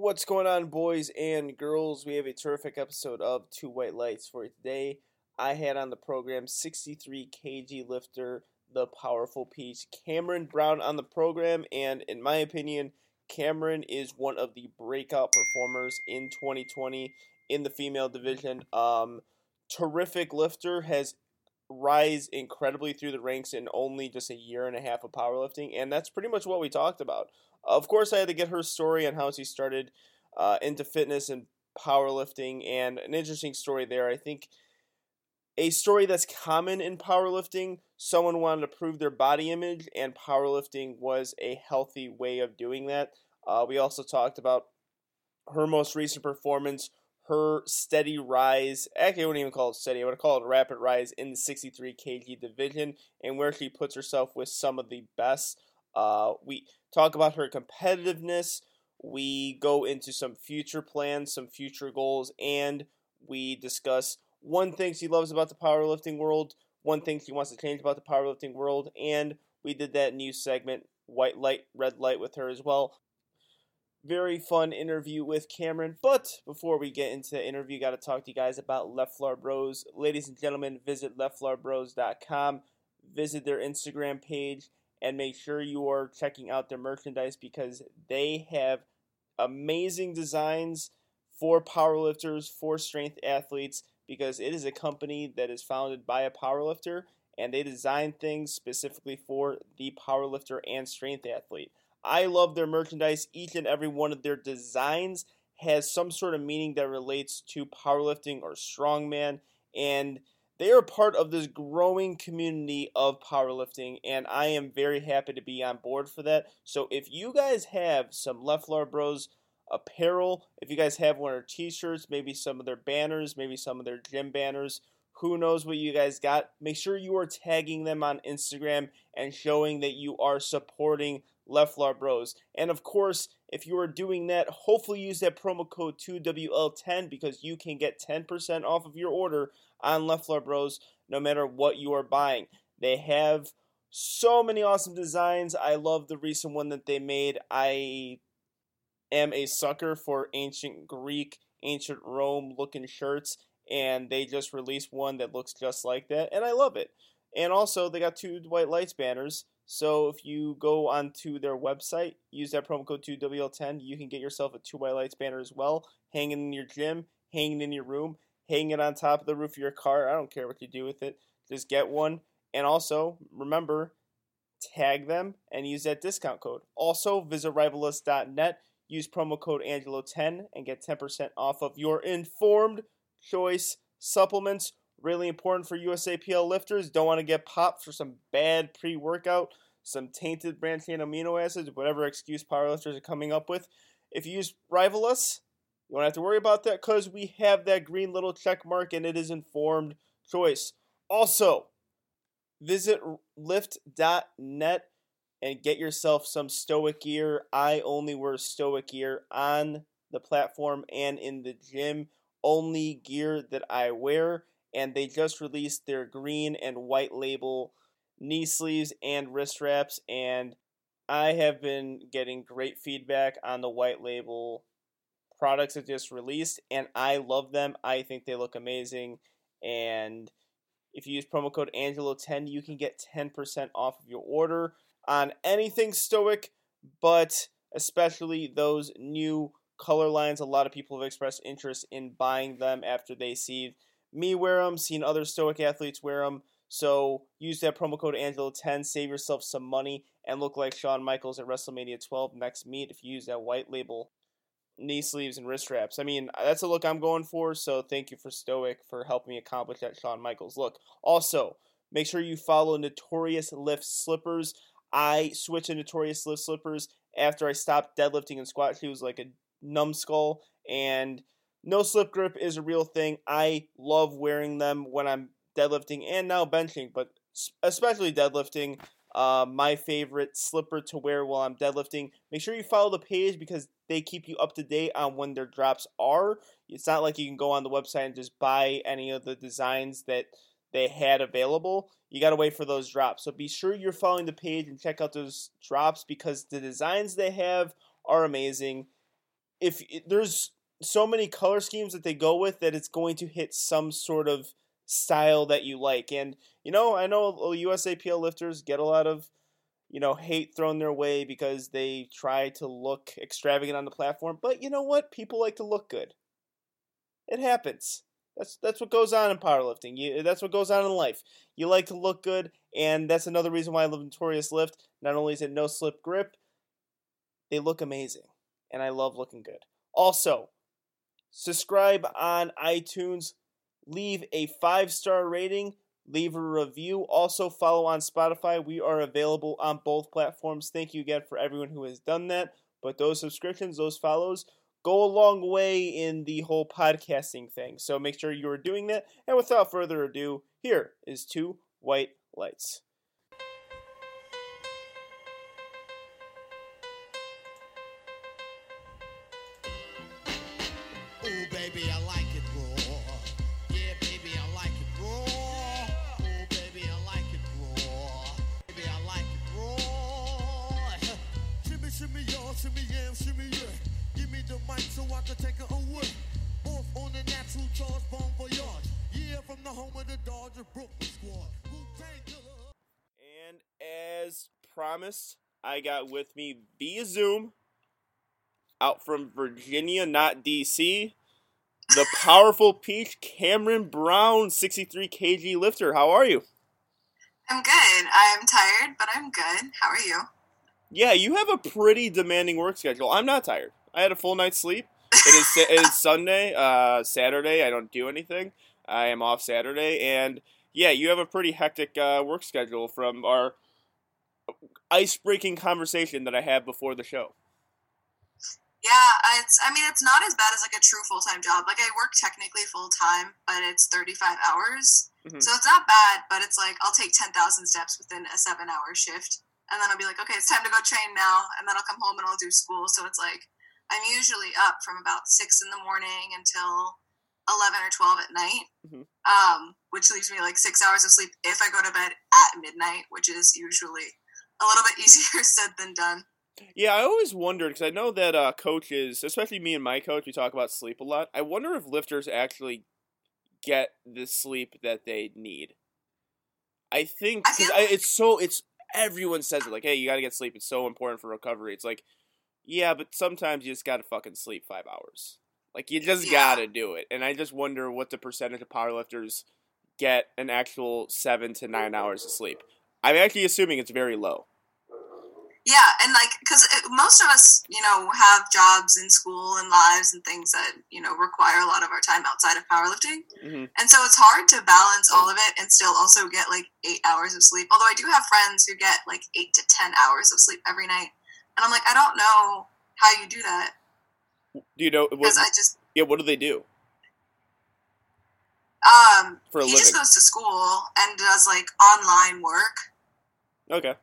What's going on, boys and girls? We have a terrific episode of Two White Lights for today. I had on the program 63 kg lifter, the powerful Peach, Cameron Brown on the program, and in my opinion, Cameron is one of the breakout performers in 2020 in the female division. Um, terrific lifter, has rise incredibly through the ranks in only just a year and a half of powerlifting, and that's pretty much what we talked about. Of course, I had to get her story on how she started uh, into fitness and powerlifting, and an interesting story there. I think a story that's common in powerlifting. Someone wanted to prove their body image, and powerlifting was a healthy way of doing that. Uh, we also talked about her most recent performance, her steady rise. Actually, I wouldn't even call it steady. I would call it rapid rise in the 63 kg division, and where she puts herself with some of the best. Uh, we talk about her competitiveness. We go into some future plans, some future goals, and we discuss one thing she loves about the powerlifting world, one thing she wants to change about the powerlifting world, and we did that new segment, white light, red light, with her as well. Very fun interview with Cameron. But before we get into the interview, got to talk to you guys about Left Floor Bros. Ladies and gentlemen, visit leftfloorbros.com, visit their Instagram page, and make sure you are checking out their merchandise because they have amazing designs for powerlifters, for strength athletes because it is a company that is founded by a powerlifter and they design things specifically for the powerlifter and strength athlete. I love their merchandise. Each and every one of their designs has some sort of meaning that relates to powerlifting or strongman and they are part of this growing community of powerlifting and I am very happy to be on board for that. So if you guys have some Left Floor Bros apparel. If you guys have one of their t-shirts, maybe some of their banners, maybe some of their gym banners, who knows what you guys got. Make sure you are tagging them on Instagram and showing that you are supporting Left Floor Bros. And of course, if you are doing that, hopefully use that promo code 2WL10 because you can get 10% off of your order on Left Floor Bros no matter what you are buying. They have so many awesome designs. I love the recent one that they made. I am a sucker for ancient Greek, ancient Rome looking shirts, and they just released one that looks just like that, and I love it. And also, they got two White Lights banners. So if you go onto their website, use that promo code 2WL10, you can get yourself a two White Lights banner as well, hanging in your gym, hanging in your room, hanging it on top of the roof of your car. I don't care what you do with it. Just get one. And also, remember, tag them and use that discount code. Also, visit rivalus.net Use promo code Angelo10 and get 10% off of your informed choice supplements. Really important for USAPL lifters. Don't want to get popped for some bad pre workout, some tainted branched chain amino acids, whatever excuse powerlifters are coming up with. If you use Rivalus, you don't have to worry about that because we have that green little check mark and it is informed choice. Also, visit lift.net and get yourself some Stoic gear. I only wear Stoic gear on the platform and in the gym. Only gear that I wear. And they just released their green and white label knee sleeves and wrist wraps. And I have been getting great feedback on the white label products that just released. And I love them. I think they look amazing. And if you use promo code Angelo10, you can get 10% off of your order on anything Stoic, but especially those new color lines. A lot of people have expressed interest in buying them after they see me wear them, seen other Stoic athletes wear them. So use that promo code Angelo10, save yourself some money, and look like Shawn Michaels at WrestleMania 12 next meet if you use that white label knee sleeves and wrist wraps. I mean, uh, that's a look I'm going for, so thank you for Stoic for helping me accomplish that Shawn Michaels look. Also, make sure you follow Notorious Lift Slippers. I switched to Notorious Lift Slippers after I stopped deadlifting and squat shoes like a numbskull. And no slip grip is a real thing. I love wearing them when I'm deadlifting and now benching, but especially deadlifting. Uh, my favorite slipper to wear while I'm deadlifting. Make sure you follow the page because they keep you up to date on when their drops are. It's not like you can go on the website and just buy any of the designs that they had available. You got to wait for those drops. So be sure you're following the page and check out those drops because the designs they have are amazing. if there's so many color schemes that they go with that it's going to hit some sort of style that you like. And you know, I know USAPL lifters get a lot of you know hate thrown their way because they try to look extravagant on the platform. But you know what? People like to look good. It happens. That's that's what goes on in powerlifting. You, that's what goes on in life. You like to look good, and that's another reason why I love Notorious Lift. Not only is it no slip grip, they look amazing, and I love looking good. Also, subscribe on iTunes, leave a five star rating, leave a review. Also, follow on Spotify. We are available on both platforms. Thank you again for everyone who has done that. But those subscriptions, those follows, go a long way in the whole podcasting thing. So make sure you are doing that. And without further ado, here is two white lights. I got with me via Zoom, out from Virginia, not DC, the powerful peach Cameron Brown, 63 kg lifter. How are you? I'm good. I'm tired, but I'm good. How are you? Yeah, you have a pretty demanding work schedule. I'm not tired. I had a full night's sleep. It is it is Sunday, uh, Saturday. I don't do anything. I am off Saturday, and yeah, you have a pretty hectic uh, work schedule from our ice-breaking conversation that I had before the show. Yeah, it's. I mean, it's not as bad as like a true full time job. Like I work technically full time, but it's thirty five hours, mm-hmm. so it's not bad. But it's like I'll take ten thousand steps within a seven hour shift, and then I'll be like, okay, it's time to go train now, and then I'll come home and I'll do school. So it's like I'm usually up from about six in the morning until 11 or 12 at night, mm-hmm. um, which leaves me like six hours of sleep if I go to bed at midnight, which is usually a little bit easier said than done. Yeah, I always wondered because I know that uh, coaches, especially me and my coach, we talk about sleep a lot. I wonder if lifters actually get the sleep that they need. I think because like- it's so it's everyone says it like, hey, you got to get sleep. It's so important for recovery. It's like, yeah, but sometimes you just got to fucking sleep five hours. Like you just yeah. gotta do it. And I just wonder what the percentage of powerlifters get an actual seven to nine hours of sleep. I'm actually assuming it's very low. Yeah, and like because most of us, you know, have jobs in school and lives and things that you know require a lot of our time outside of powerlifting, mm-hmm. and so it's hard to balance all of it and still also get like eight hours of sleep. Although I do have friends who get like eight to ten hours of sleep every night, and I'm like, I don't know how you do that. Do you know? Because I just yeah. What do they do? Um, For a he living. just goes to school and does like online work. Okay.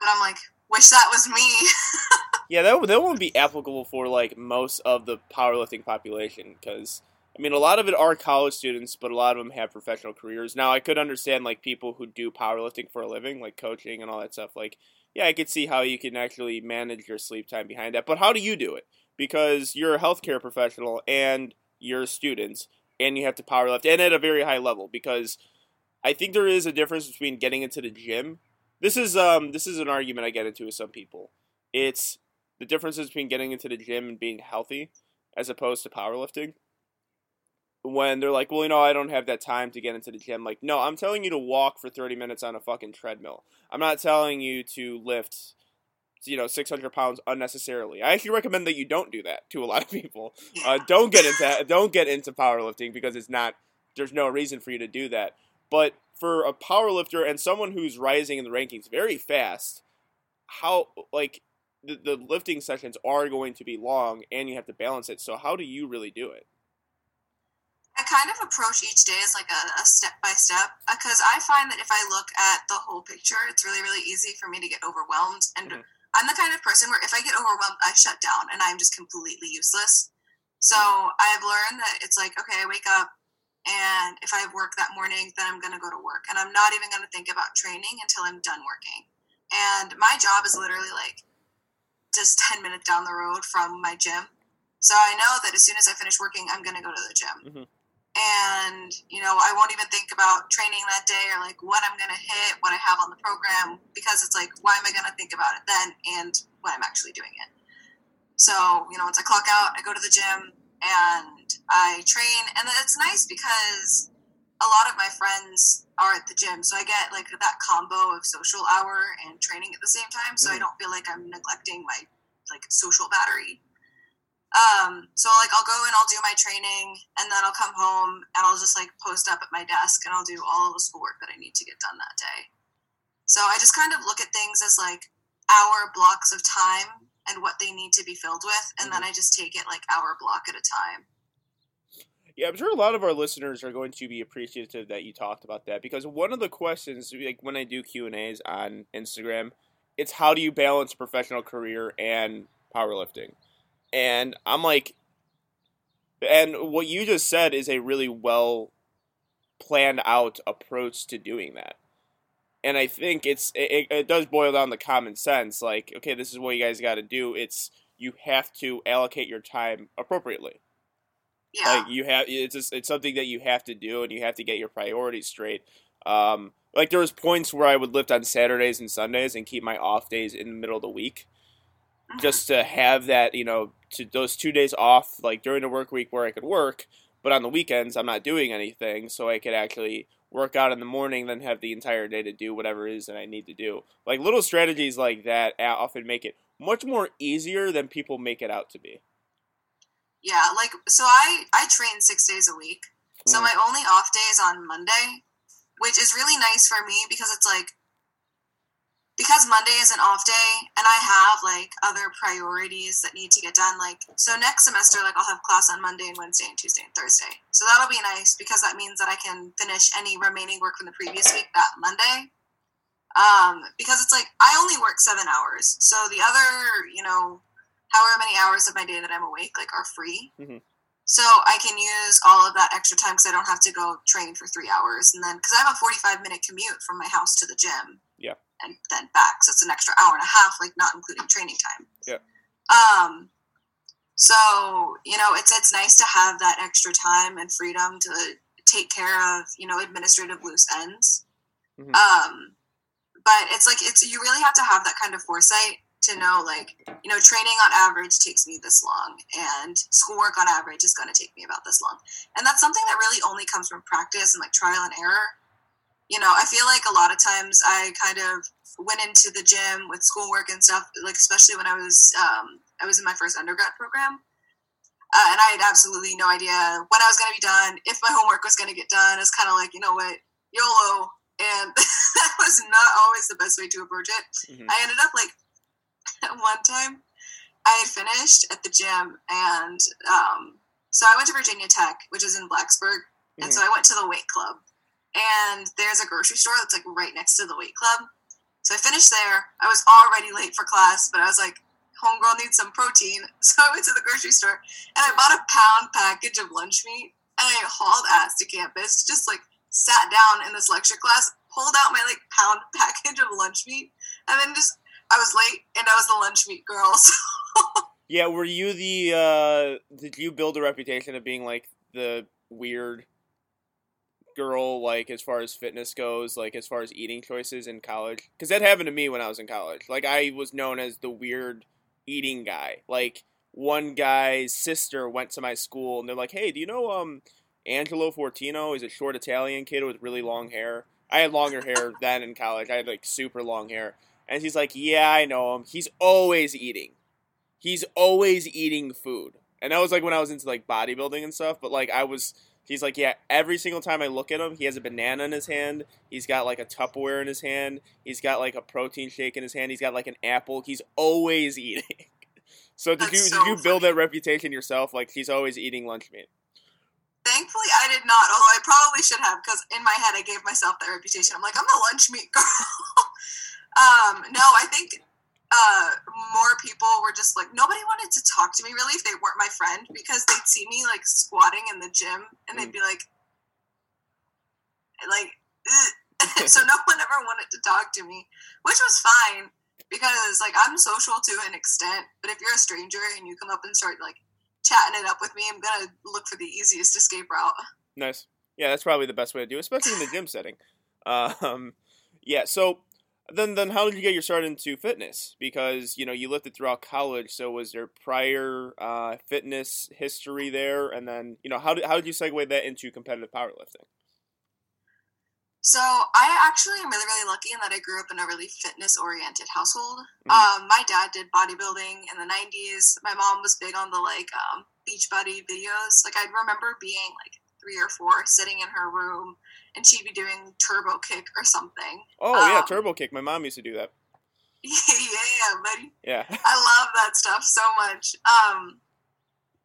But I'm like, wish that was me. yeah, that that won't be applicable for like most of the powerlifting population because I mean a lot of it are college students, but a lot of them have professional careers. Now I could understand like people who do powerlifting for a living, like coaching and all that stuff. Like, yeah, I could see how you can actually manage your sleep time behind that. But how do you do it? because you're a healthcare professional and you're students and you have to powerlift and at a very high level because I think there is a difference between getting into the gym. This is um this is an argument I get into with some people. It's the differences between getting into the gym and being healthy as opposed to powerlifting. When they're like, well, you know, I don't have that time to get into the gym. Like, no, I'm telling you to walk for 30 minutes on a fucking treadmill. I'm not telling you to lift you know 600 pounds unnecessarily. I actually recommend that you don't do that to a lot of people. Uh, don't get into don't get into powerlifting because it's not there's no reason for you to do that. But for a powerlifter and someone who's rising in the rankings very fast, how like the, the lifting sessions are going to be long and you have to balance it. So how do you really do it? I kind of approach each day as like a, a step by step because I find that if I look at the whole picture, it's really really easy for me to get overwhelmed and. Mm-hmm I'm the kind of person where if I get overwhelmed, I shut down and I'm just completely useless. So I've learned that it's like, okay, I wake up and if I have work that morning, then I'm going to go to work. And I'm not even going to think about training until I'm done working. And my job is literally like just 10 minutes down the road from my gym. So I know that as soon as I finish working, I'm going to go to the gym. Mm-hmm. And, you know, I won't even think about training that day or like what I'm going to hit, what I have on the program, because it's like, why am I going to think about it then and when I'm actually doing it? So, you know, once I clock out, I go to the gym and I train. And it's nice because a lot of my friends are at the gym. So I get like that combo of social hour and training at the same time. So mm-hmm. I don't feel like I'm neglecting my like social battery. Um, so like I'll go and I'll do my training and then I'll come home and I'll just like post up at my desk and I'll do all of the schoolwork that I need to get done that day. So I just kind of look at things as like hour blocks of time and what they need to be filled with, and mm-hmm. then I just take it like hour block at a time. Yeah, I'm sure a lot of our listeners are going to be appreciative that you talked about that because one of the questions, like when I do Q and A's on Instagram, it's how do you balance professional career and powerlifting, and I'm like, and what you just said is a really well planned out approach to doing that and I think it's it, it does boil down to common sense. Like, okay, this is what you guys got to do. It's you have to allocate your time appropriately. Yeah. Like you have it's just, it's something that you have to do, and you have to get your priorities straight. Um, like there was points where I would lift on Saturdays and Sundays and keep my off days in the middle of the week, mm-hmm. just to have that you know to those two days off like during the work week where I could work, but on the weekends I'm not doing anything, so I could actually work out in the morning, then have the entire day to do whatever it is that I need to do. Like little strategies like that often make it much more easier than people make it out to be. Yeah, like so I I train 6 days a week. So mm. my only off day is on Monday, which is really nice for me because it's like because Monday is an off day and I have like other priorities that need to get done. Like, so next semester, like I'll have class on Monday and Wednesday and Tuesday and Thursday. So that'll be nice because that means that I can finish any remaining work from the previous week that Monday. Um, because it's like I only work seven hours. So the other, you know, however many hours of my day that I'm awake, like are free. Mm-hmm. So I can use all of that extra time because I don't have to go train for three hours. And then, because I have a 45 minute commute from my house to the gym. And then back. So it's an extra hour and a half, like not including training time. Yeah. Um. So you know, it's it's nice to have that extra time and freedom to take care of you know administrative loose ends. Mm-hmm. Um. But it's like it's you really have to have that kind of foresight to know like you know training on average takes me this long and schoolwork on average is going to take me about this long and that's something that really only comes from practice and like trial and error you know, I feel like a lot of times I kind of went into the gym with schoolwork and stuff, like especially when I was um, I was in my first undergrad program, uh, and I had absolutely no idea when I was going to be done, if my homework was going to get done. It's kind of like you know what, YOLO, and that was not always the best way to approach it. Mm-hmm. I ended up like one time I had finished at the gym, and um, so I went to Virginia Tech, which is in Blacksburg, mm-hmm. and so I went to the weight club and there's a grocery store that's like right next to the weight club. So I finished there. I was already late for class, but I was like, homegirl needs some protein. So I went to the grocery store and I bought a pound package of lunch meat and I hauled ass to campus, just like sat down in this lecture class, pulled out my like pound package of lunch meat, and then just I was late and I was the lunch meat girl. So. yeah, were you the uh did you build a reputation of being like the weird girl like as far as fitness goes like as far as eating choices in college because that happened to me when i was in college. Like i was known as the weird eating guy. Like one guy's sister went to my school and they're like hey do you know um angelo fortino? He's a short italian kid with really long hair. I had longer hair then in college. I had like super long hair. And he's like yeah i know him. He's always eating. He's always eating food. And that was like when i was into like bodybuilding and stuff but like i was He's like, yeah, every single time I look at him, he has a banana in his hand. He's got like a Tupperware in his hand. He's got like a protein shake in his hand. He's got like an apple. He's always eating. so did That's you so did you build funny. that reputation yourself? Like he's always eating lunch meat. Thankfully, I did not. Although I probably should have, because in my head I gave myself that reputation. I'm like, I'm the lunch meat girl. um, no, I think uh, more people were just like nobody wanted to talk to me really if they weren't my friend because they'd see me like squatting in the gym and they'd mm. be like like so no one ever wanted to talk to me which was fine because like i'm social to an extent but if you're a stranger and you come up and start like chatting it up with me, I'm gonna look for the easiest escape route. Nice. Yeah, that's probably the best way to do, it, especially in the gym setting. Um, yeah. So then, then how did you get your start into fitness? Because you know you lifted throughout college. So was there prior uh, fitness history there? And then you know how did how did you segue that into competitive powerlifting? So I actually am really really lucky in that I grew up in a really fitness oriented household. Mm-hmm. Um, my dad did bodybuilding in the '90s. My mom was big on the like um, Beachbody videos. Like I remember being like three or four sitting in her room and she'd be doing turbo kick or something. Oh um, yeah, turbo kick. My mom used to do that. yeah, buddy. Yeah. I love that stuff so much. Um,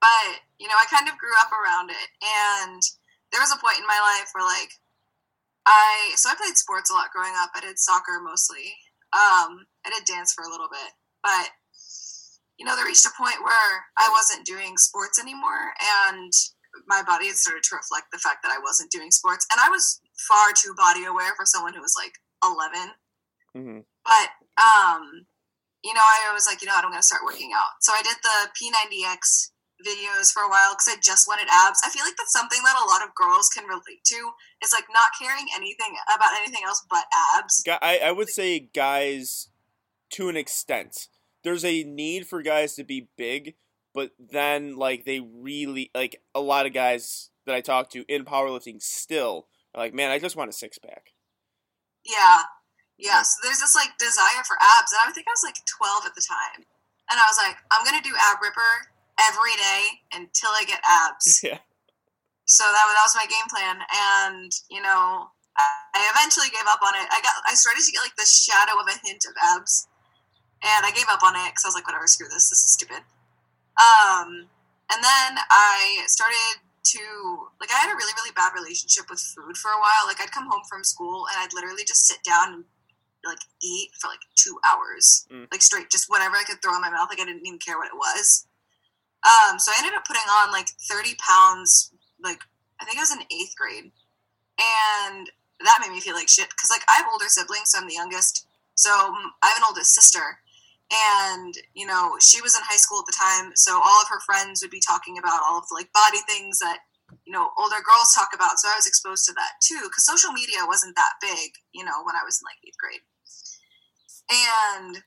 but you know, I kind of grew up around it, and there was a point in my life where like I so I played sports a lot growing up. I did soccer mostly. Um, I did dance for a little bit, but you know, there reached a point where I wasn't doing sports anymore, and my body had started to reflect the fact that I wasn't doing sports, and I was far too body aware for someone who was like 11. Mm-hmm. But um, you know, I was like, you know, I'm going to start working out. So I did the P90X videos for a while because I just wanted abs. I feel like that's something that a lot of girls can relate to. Is like not caring anything about anything else but abs. I, I would say guys to an extent. There's a need for guys to be big, but then like they really like a lot of guys that I talk to in powerlifting still are like, man, I just want a six pack. Yeah, yeah. So there's this like desire for abs, and I think I was like 12 at the time, and I was like, I'm gonna do ab ripper every day until I get abs. Yeah. So that, that was my game plan, and you know, I, I eventually gave up on it. I got I started to get like the shadow of a hint of abs, and I gave up on it because I was like, whatever, screw this, this is stupid. Um, and then I started to like I had a really really bad relationship with food for a while. Like I'd come home from school and I'd literally just sit down and like eat for like two hours, mm. like straight, just whatever I could throw in my mouth. Like I didn't even care what it was. Um, so I ended up putting on like 30 pounds, like I think I was in eighth grade. And that made me feel like shit because like I have older siblings, so I'm the youngest. So mm, I have an oldest sister. And, you know, she was in high school at the time, so all of her friends would be talking about all of the like body things that, you know, older girls talk about. So I was exposed to that too, because social media wasn't that big, you know, when I was in like eighth grade. And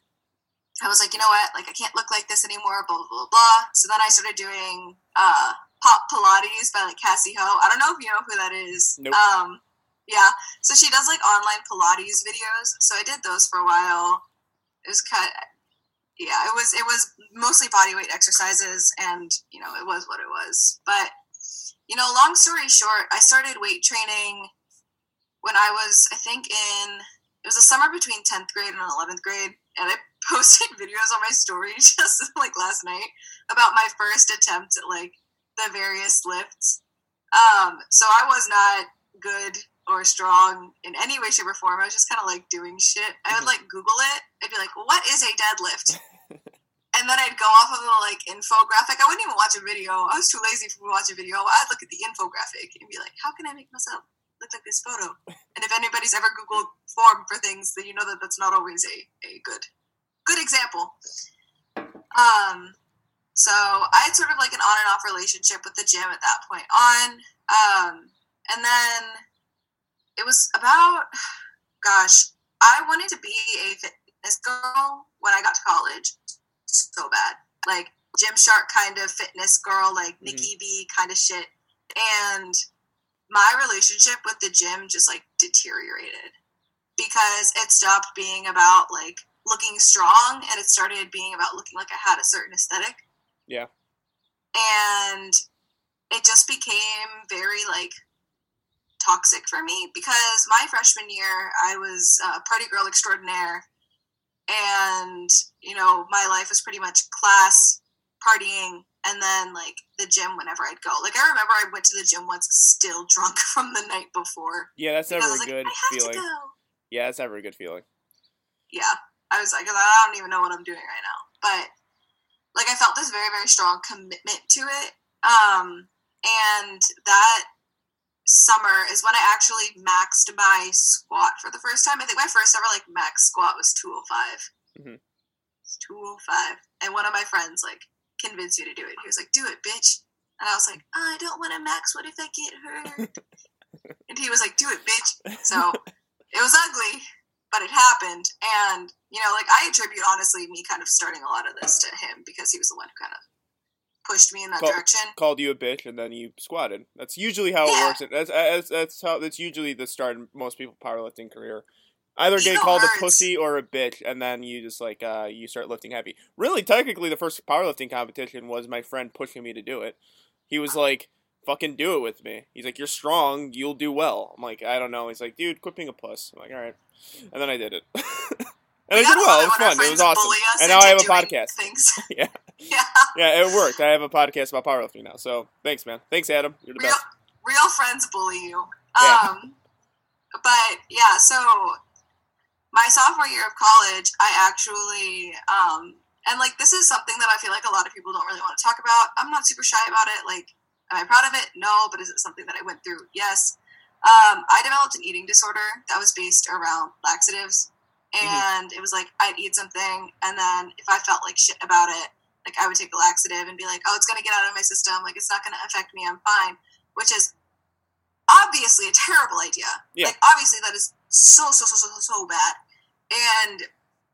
I was like, you know what? Like, I can't look like this anymore, blah, blah, blah, blah. So then I started doing uh, Pop Pilates by, like, Cassey Ho. I don't know if you know who that is. Nope. Um, yeah. So she does, like, online Pilates videos. So I did those for a while. It was kind of, yeah, it was, it was mostly body weight exercises, and, you know, it was what it was. But, you know, long story short, I started weight training when I was, I think, in, it was a summer between 10th grade and 11th grade and I posted videos on my story just like last night about my first attempt at like the various lifts. Um, so I was not good or strong in any way, shape, or form. I was just kind of like doing shit. I would mm-hmm. like Google it. I'd be like, "What is a deadlift?" and then I'd go off of the like infographic. I wouldn't even watch a video. I was too lazy to watch a video. I'd look at the infographic and be like, "How can I make myself look like this photo?" And if anybody's ever Googled form for things, then you know that that's not always a, a good good example. Um, so I had sort of like an on and off relationship with the gym at that point on. Um, and then it was about, gosh, I wanted to be a fitness girl when I got to college so bad. Like Gymshark kind of fitness girl, like mm-hmm. Nikki B kind of shit. And my relationship with the gym just like deteriorated because it stopped being about like looking strong and it started being about looking like I had a certain aesthetic. Yeah. And it just became very like toxic for me because my freshman year I was a party girl extraordinaire and you know my life was pretty much class partying and then like the gym whenever I'd go. Like I remember I went to the gym once still drunk from the night before. Yeah, that's never a like, good feeling. Yeah, that's never a good feeling. Yeah. I was like, I don't even know what I'm doing right now. But like I felt this very, very strong commitment to it. Um, and that summer is when I actually maxed my squat for the first time. I think my first ever like max squat was 205. Mm-hmm. 205. And one of my friends like convinced me to do it. He was like, "Do it, bitch," and I was like, "I don't want to max. What if I get hurt?" and he was like, "Do it, bitch." So it was ugly, but it happened, and you know, like I attribute honestly me kind of starting a lot of this to him because he was the one who kind of pushed me in that Call, direction. Called you a bitch, and then you squatted. That's usually how yeah. it works. That's, that's that's how that's usually the start of most people powerlifting career. Either get called hurts. a pussy or a bitch, and then you just like uh, you start lifting heavy. Really, technically, the first powerlifting competition was my friend pushing me to do it. He was like, "Fucking do it with me." He's like, "You're strong. You'll do well." I'm like, "I don't know." He's like, "Dude, quit being a puss." I'm like, "All right," and then I did it. and I did well. It was fun. It was awesome. And now I have a podcast. Yeah. Yeah. Yeah, it worked. I have a podcast about powerlifting now. So thanks, man. Thanks, Adam. You're the real, best. Real friends bully you. Yeah. Um, but yeah, so my sophomore year of college, I actually, um, and like this is something that I feel like a lot of people don't really want to talk about. I'm not super shy about it. Like, am I proud of it? No, but is it something that I went through? Yes. Um, I developed an eating disorder that was based around laxatives, mm-hmm. and mm-hmm. it was like I'd eat something, and then if I felt like shit about it, like I would take a laxative and be like, "Oh, it's gonna get out of my system. Like it's not gonna affect me. I'm fine," which is obviously a terrible idea. Yeah. Like obviously that is so so so so so bad, and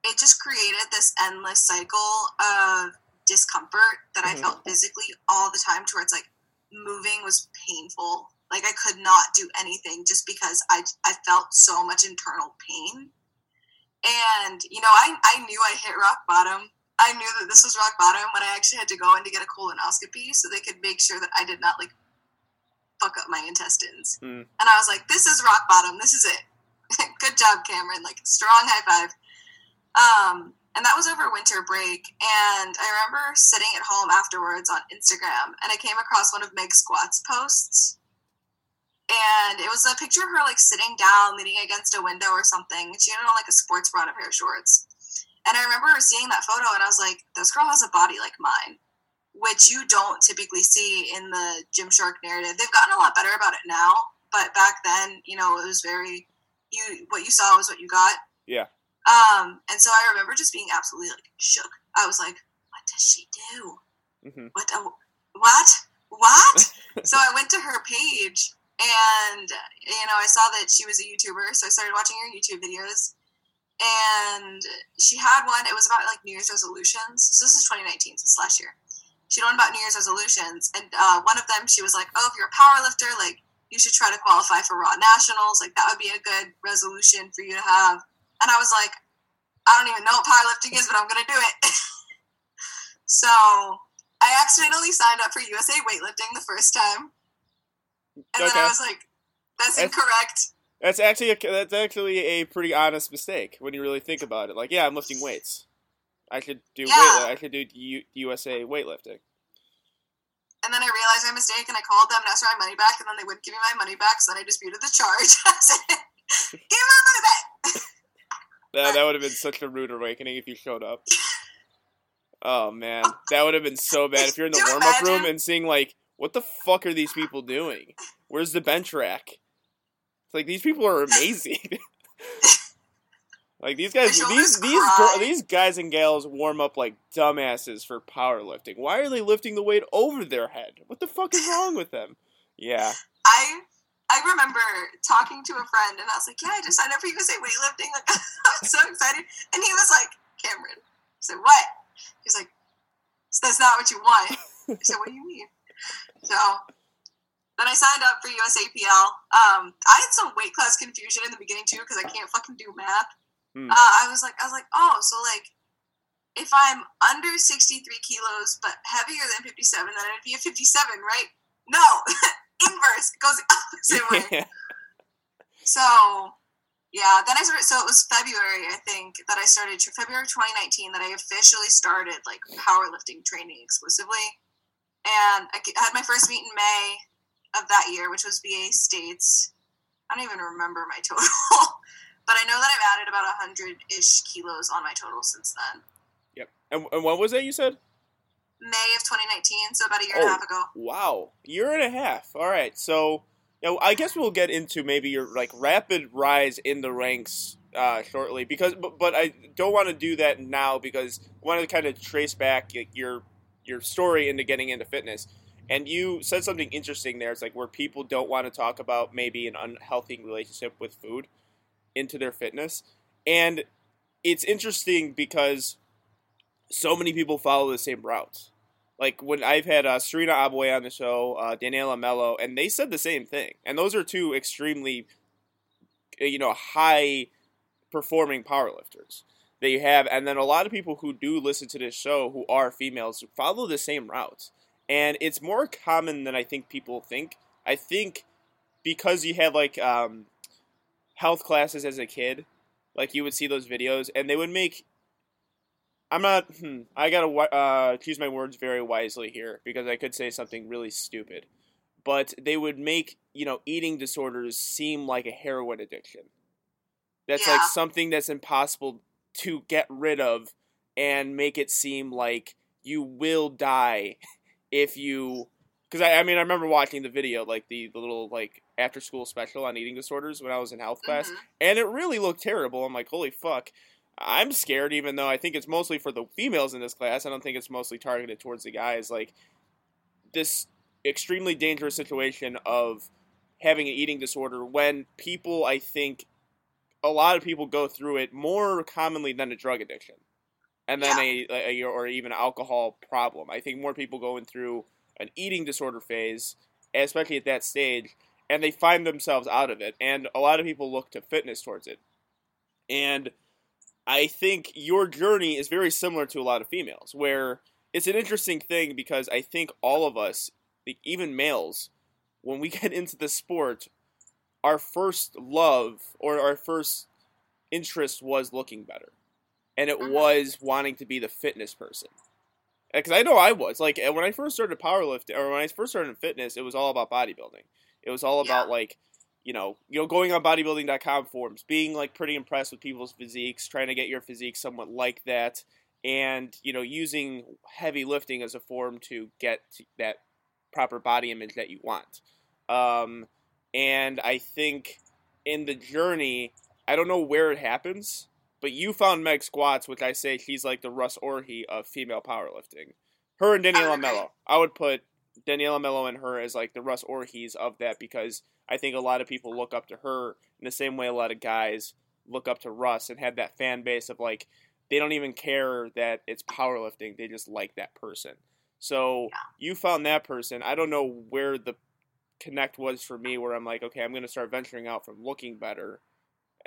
it just created this endless cycle of discomfort that mm-hmm. I felt physically all the time. To where it's like moving was painful. Like I could not do anything just because I I felt so much internal pain. And you know, I I knew I hit rock bottom. I knew that this was rock bottom when I actually had to go in to get a colonoscopy so they could make sure that I did not like fuck up my intestines. Mm. And I was like, this is rock bottom. This is it. Good job, Cameron. Like, strong high five. Um, and that was over winter break. And I remember sitting at home afterwards on Instagram and I came across one of Meg Squat's posts. And it was a picture of her like sitting down, leaning against a window or something. She had on like a sports bra and a pair of shorts. And I remember seeing that photo and I was like, this girl has a body like mine which you don't typically see in the Gymshark narrative. They've gotten a lot better about it now, but back then, you know, it was very you what you saw was what you got. Yeah. Um, and so I remember just being absolutely like shook. I was like, "What does she do? Mm-hmm. What? What? What?" so I went to her page, and you know, I saw that she was a YouTuber, so I started watching her YouTube videos. And she had one. It was about like New Year's resolutions. So this is 2019. So this last year she learned about New Year's resolutions, and uh, one of them she was like, "Oh, if you're a power lifter, like you should try to qualify for Raw Nationals. Like that would be a good resolution for you to have." And I was like, "I don't even know what powerlifting is, but I'm gonna do it." so I accidentally signed up for USA weightlifting the first time, and okay. then I was like, "That's, that's incorrect." That's actually a, that's actually a pretty honest mistake when you really think about it. Like, yeah, I'm lifting weights. I should do yeah. weight. I should do U- USA weightlifting. And then I realized my mistake, and I called them and asked for my money back, and then they wouldn't give me my money back. So then I disputed the charge. "Give me my money back." that that would have been such a rude awakening if you showed up. Oh man, that would have been so bad if you're in the warm up room and seeing like, what the fuck are these people doing? Where's the bench rack? It's like these people are amazing. Like these guys, these these these guys and gals warm up like dumbasses for powerlifting. Why are they lifting the weight over their head? What the fuck is wrong with them? Yeah. I I remember talking to a friend and I was like, "Yeah, I just signed up for USA weightlifting." Like I'm so excited, and he was like, "Cameron," I said, "What?" He's like, so "That's not what you want." I said, "What do you mean?" So then I signed up for USAPL. Um, I had some weight class confusion in the beginning too because I can't fucking do math. Mm. Uh, I was like, I was like, oh, so like, if I'm under 63 kilos but heavier than 57, then I'd be a 57, right? No, inverse. It goes the opposite way. so, yeah, then I started. So it was February, I think, that I started. February 2019, that I officially started like powerlifting training exclusively, and I had my first meet in May of that year, which was VA States. I don't even remember my total. But I know that I've added about 100 ish kilos on my total since then. Yep. And, and what was that you said? May of 2019, so about a year oh, and a oh, half ago. Wow. Year and a half. All right. So, you know, I guess we'll get into maybe your like rapid rise in the ranks uh, shortly because but, but I don't want to do that now because I want to kind of trace back your your story into getting into fitness. And you said something interesting there. It's like where people don't want to talk about maybe an unhealthy relationship with food into their fitness. And it's interesting because so many people follow the same routes. Like when I've had uh, Serena Aboué on the show, uh, Daniella Melo, and they said the same thing. And those are two extremely, you know, high performing powerlifters that you have. And then a lot of people who do listen to this show who are females follow the same routes. And it's more common than I think people think. I think because you had like um, health classes as a kid, like you would see those videos and they would make. I'm not. Hmm, I gotta uh, choose my words very wisely here because I could say something really stupid. But they would make you know eating disorders seem like a heroin addiction. That's yeah. like something that's impossible to get rid of and make it seem like you will die if you because I, I mean I remember watching the video like the, the little like after school special on eating disorders when I was in health class mm-hmm. and it really looked terrible. I'm like holy fuck. I'm scared even though I think it's mostly for the females in this class. I don't think it's mostly targeted towards the guys like this extremely dangerous situation of having an eating disorder when people I think a lot of people go through it more commonly than a drug addiction, and then yeah. a, a, or even alcohol problem. I think more people going through an eating disorder phase, especially at that stage, and they find themselves out of it. And a lot of people look to fitness towards it. And I think your journey is very similar to a lot of females, where it's an interesting thing because I think all of us, even males, when we get into the sport, our first love or our first interest was looking better, and it uh-huh. was wanting to be the fitness person. Because I know I was like when I first started powerlifting or when I first started in fitness, it was all about bodybuilding. It was all about yeah. like you know, you know, going on bodybuilding.com forums, being like pretty impressed with people's physiques, trying to get your physique somewhat like that, and you know, using heavy lifting as a form to get to that proper body image that you want. Um, and I think in the journey, I don't know where it happens, but you found Meg Squats, which I say she's like the Russ Orhii of female powerlifting. Her and Daniella Melo. I would put Daniella Melo and her as like the Russ Orhiis of that because I think a lot of people look up to her in the same way a lot of guys look up to Russ and have that fan base of like they don't even care that it's powerlifting, they just like that person. So you found that person. I don't know where the connect was for me where I'm like, okay, I'm going to start venturing out from looking better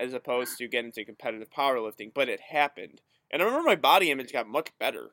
as opposed to getting into competitive powerlifting. But it happened. And I remember my body image got much better.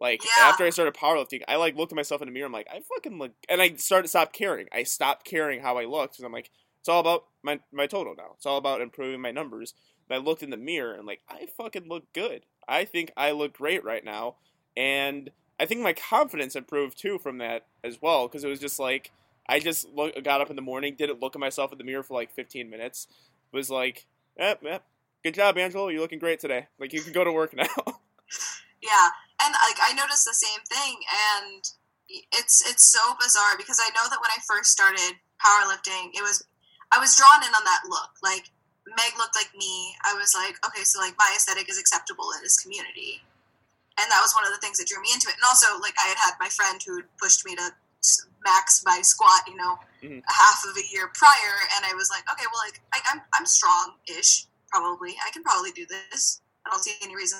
Like yeah. after I started powerlifting, I like looked at myself in the mirror. I'm like, I fucking look, and I started to stop caring. I stopped caring how I looked because I'm like, it's all about my my total now. It's all about improving my numbers. And I looked in the mirror and like, I fucking look good. I think I look great right now, and I think my confidence improved too from that as well because it was just like I just look, got up in the morning, didn't look at myself in the mirror for like 15 minutes. Was like, eh, yep. good job, Angelo. You're looking great today. Like you can go to work now. yeah, and like I noticed the same thing, and it's it's so bizarre because I know that when I first started powerlifting, it was I was drawn in on that look. Like Meg looked like me. I was like, okay, so like my aesthetic is acceptable in this community. And that was one of the things that drew me into it. And also, like, I had had my friend who pushed me to max my squat, you know, mm-hmm. half of a year prior, and I was like, okay, well, like I, am I'm, I'm strong ish, probably. I can probably do this. I don't see any reason.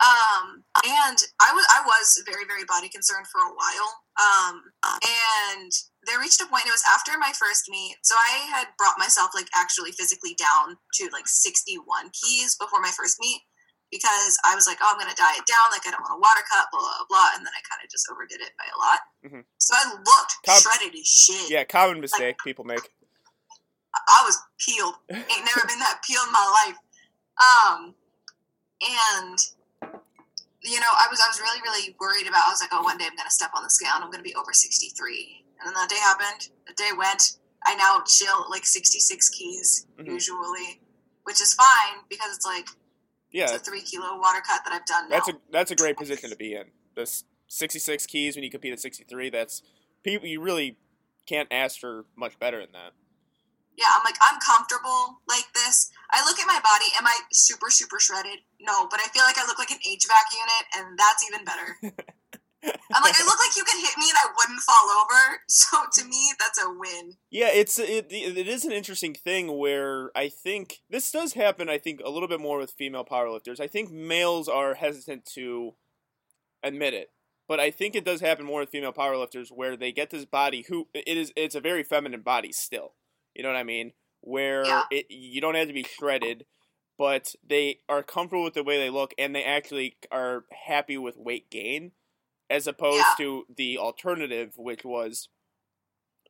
Um, and I was I was very very body concerned for a while. Um, and there reached a point. It was after my first meet, so I had brought myself like actually physically down to like 61 keys before my first meet because I was like, oh, I'm going to diet down. Like, I don't want a water cut, blah, blah, blah. And then I kind of just overdid it by a lot. Mm-hmm. So I looked Com- shredded as shit. Yeah, common mistake like, people make. I was peeled. Ain't never been that peeled in my life. Um, and you know, I was I was really really worried about. I was like, oh, one day I'm gonna step on the scale and I'm gonna be over 63. And then that day happened. The day went. I now chill at like 66 keys mm-hmm. usually, which is fine because it's like yeah, it's a three kilo water cut that I've done. That's a that's a great position to be in. The 66 keys when you compete at 63. That's people you really can't ask for much better than that. Yeah, I'm like I'm comfortable like this. I look at my body. Am I super super shredded? No, but I feel like I look like an HVAC unit, and that's even better. I'm like, I look like you can hit me and I wouldn't fall over. So to me, that's a win. Yeah, it's it it is an interesting thing where I think this does happen. I think a little bit more with female powerlifters. I think males are hesitant to admit it, but I think it does happen more with female powerlifters where they get this body who it is it's a very feminine body still. You know what I mean? Where Yeah. it you don't have to be shredded, but they are comfortable with the way they look and they actually are happy with weight gain as opposed Yeah. to the alternative which was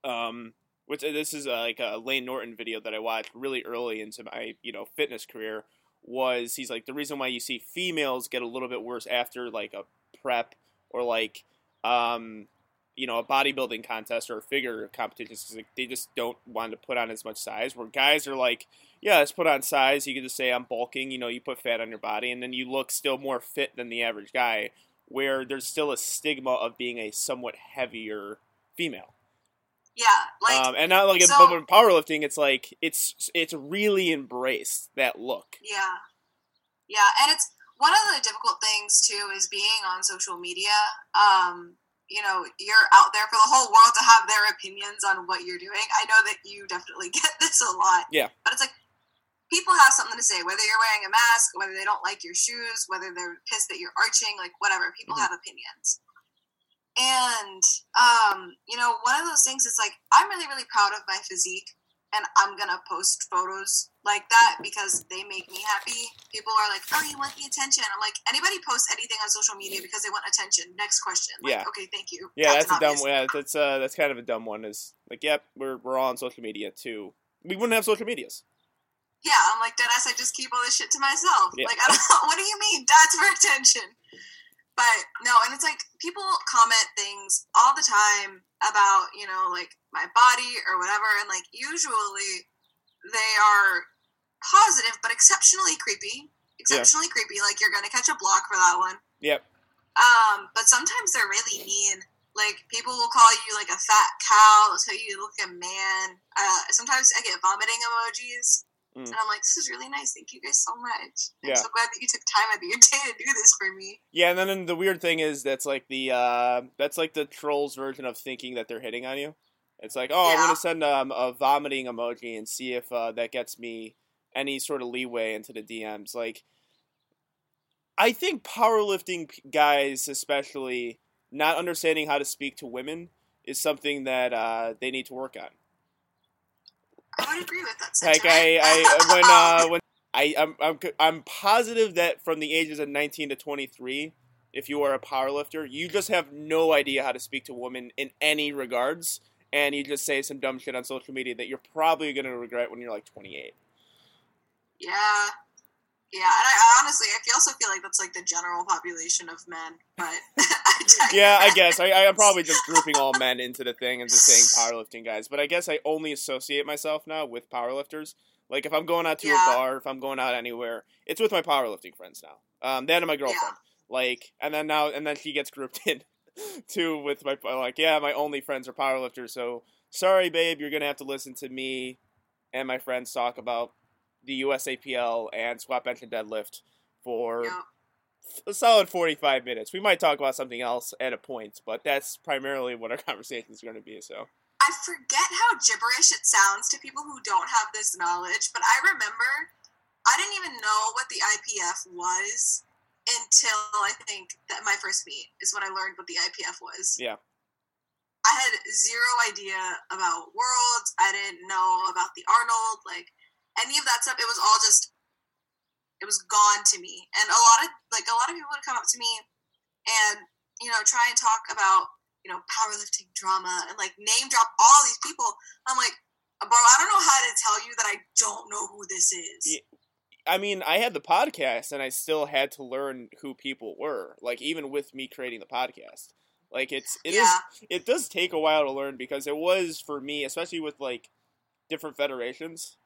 um which uh, this is uh, like a Lane Norton video that I watched really early into my you know fitness career was he's like the reason why you see females get a little bit worse after like a prep or like um you know a bodybuilding contest or a figure competition because like, they just don't want to put on as much size where guys are like yeah let's put on size you can just say i'm bulking you know you put fat on your body and then you look still more fit than the average guy where there's still a stigma of being a somewhat heavier female Yeah, like um, and not like so- with powerlifting it's like it's it's really embraced that look yeah, yeah, and it's one of the difficult things too is being on social media. Um, you know, you're out there for the whole world to have their opinions on what you're doing. I know that you definitely get this a lot. Yeah. But it's like people have something to say, whether you're wearing a mask, whether they don't like your shoes, whether they're pissed that you're arching, like whatever. People Mhm. have opinions. And um, you know, one of those things is like I'm really, really proud of my physique and I'm gonna post photos like that because they make me happy. People are like, "Oh, you want the attention?" I'm like, anybody posts anything on social media because they want attention. Next question. Like, Yeah. Okay, thank you. yeah that's Captain a dumb Obvious. yeah that's uh that's kind of a dumb one is like yep we're we're all on social media too we wouldn't have social medias Yeah, I'm like, deadass. I just keep all this shit to myself. Yeah. Like. What do you mean? That's for attention. But no, and it's like people comment things all the time about you know like my body or whatever, and like usually they are positive but exceptionally creepy. Exceptionally creepy. Like you're gonna catch a block for that one. yep Um, but sometimes they're really mean. Like people will call you like a fat cow. They'll tell you you look like a man. Uh, sometimes I get vomiting emojis, Mm. and I'm like, "This is really nice. Thank you guys so much. I'm so glad that you took time out of your day to do this for me." yeah and then and the weird thing is that's like the uh that's like the trolls version of thinking that they're hitting on you it's like oh i'm gonna send um, a vomiting emoji and see if uh, that gets me any sort of leeway into the dms like i think powerlifting guys especially not understanding how to speak to women is something that uh, they need to work on I would agree with that. like I, I when uh when I I'm, I'm I'm positive that from the ages of 19 to 23 if you are a powerlifter you just have no idea how to speak to women in any regards and you just say some dumb shit on social media that you're probably going to regret when you're like 28 yeah, yeah, and I, I honestly, I feel- also feel like that's like the general population of men, but I yeah I guess. I, I'm probably just grouping all men into the thing and just saying powerlifting guys but I guess I only associate myself now with powerlifters. Like if I'm going out to Yeah. a bar if I'm going out anywhere it's with my powerlifting friends now. Um and my girlfriend. Like and then now and then she gets grouped in too with my like yeah my only friends are powerlifters so sorry babe you're gonna have to listen to me and my friends talk about the USAPL and squat bench and deadlift for Yeah. a solid 45 minutes we might talk about something else at a point but that's primarily what our conversation is going to be so I forget how gibberish it sounds to people who don't have this knowledge, but I remember I didn't even know what the IPF was until I think that my first meet is when I learned what the IPF was. Yeah. I had zero idea about worlds. I didn't know about the Arnold, like any of that stuff. It was all just it was gone to me. And a lot of like a lot of people would come up to me and, you know, try and talk about you know, powerlifting drama and like name drop all these people. I'm like, bro, I don't know how to tell you that I don't know who this is. I mean, I had the podcast and I still had to learn who people were. Like even with me creating the podcast. Like it's it is yeah, it does take a while to learn because it was for me, especially with like different federations.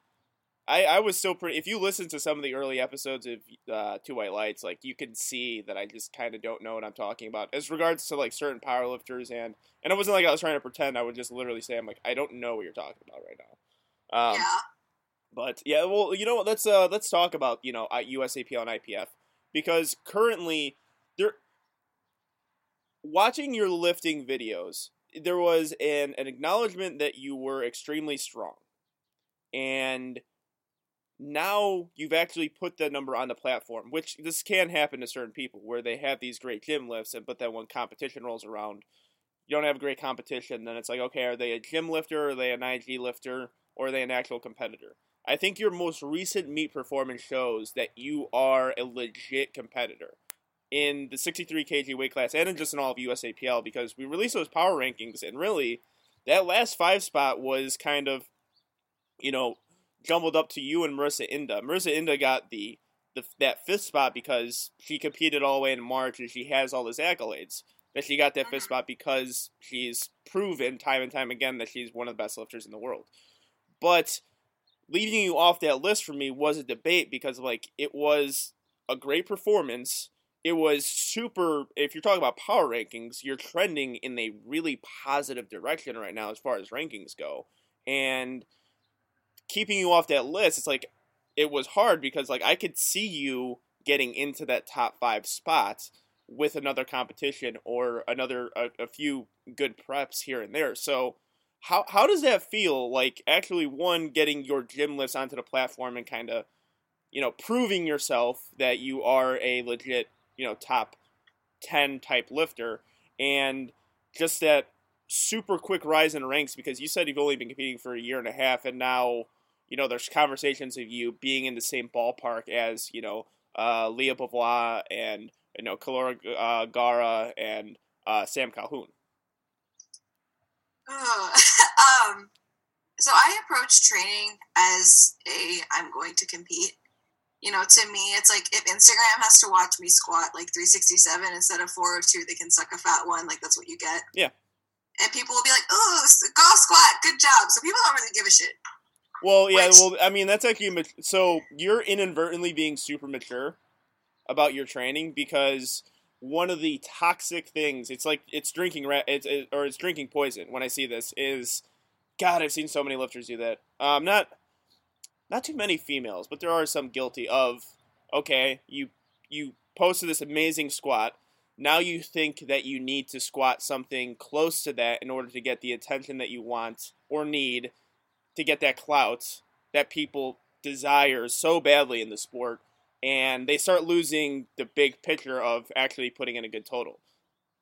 I, I was still pretty. If you listen to some of the early episodes of uh, Two White Lights, like you can see that I just kind of don't know what I'm talking about as regards to like certain powerlifters and and it wasn't like I was trying to pretend. I would just literally say I'm like I don't know what you're talking about right now. Um, yeah, but yeah, well, you know what? Let's uh let's talk about you know USAPL and IPF because currently there watching your lifting videos, there was an, an acknowledgement that you were extremely strong. And now you've actually put that number on the platform, which this can happen to certain people where they have these great gym lifts, and but then when competition rolls around, you don't have great competition. Then it's like, okay, are they a gym lifter? Are they an IG lifter? Or are they an actual competitor? I think your most recent meet performance shows that you are a legit competitor in the 63 kg weight class and in just in all of USAPL because we released those power rankings and really that last five spot was kind of, you know, jumbled up to you and Marissa Inda. Marissa Inda got the, the that fifth spot because she competed all the way in March and she has all those accolades. That she got that fifth uh-huh. spot because she's proven time and time again that she's one of the best lifters in the world. But leaving you off that list for me was a debate because like it was a great performance. It was super. If you're talking about power rankings, you're trending in a really positive direction right now as far as rankings go, and keeping you off that list, it's like it was hard because like I could see you getting into that top five spots with another competition or another a, a few good preps here and there. So how how does that feel? Like actually, one getting your gym lifts onto the platform and kind of, you know, proving yourself that you are a legit, you know, top ten type lifter, and just that super quick rise in ranks because you said you've only been competing for a year and a half, and now, you know, there's conversations of you being in the same ballpark as you know, uh, Lya Bavoil and you know, Carola uh, Garra and uh, Sam Calhoun. um, so I approach training as a I'm going to compete. You know, to me, it's like if Instagram has to watch me squat like 367 instead of 402, they can suck a fat one. Like that's what you get. Yeah. And people will be like, "Oh, go squat, good job." So people don't really give a shit. Well, yeah. Which, well, I mean, that's actually so you're inadvertently being super mature about your training because one of the toxic things it's like it's drinking it's it, or it's drinking poison when i see this is god i've seen so many lifters do that um not not too many females but there are some guilty of okay you you posted this amazing squat now you think that you need to squat something close to that in order to get the attention that you want or need to get that clout that people desire so badly in the sport and they start losing the big picture of actually putting in a good total.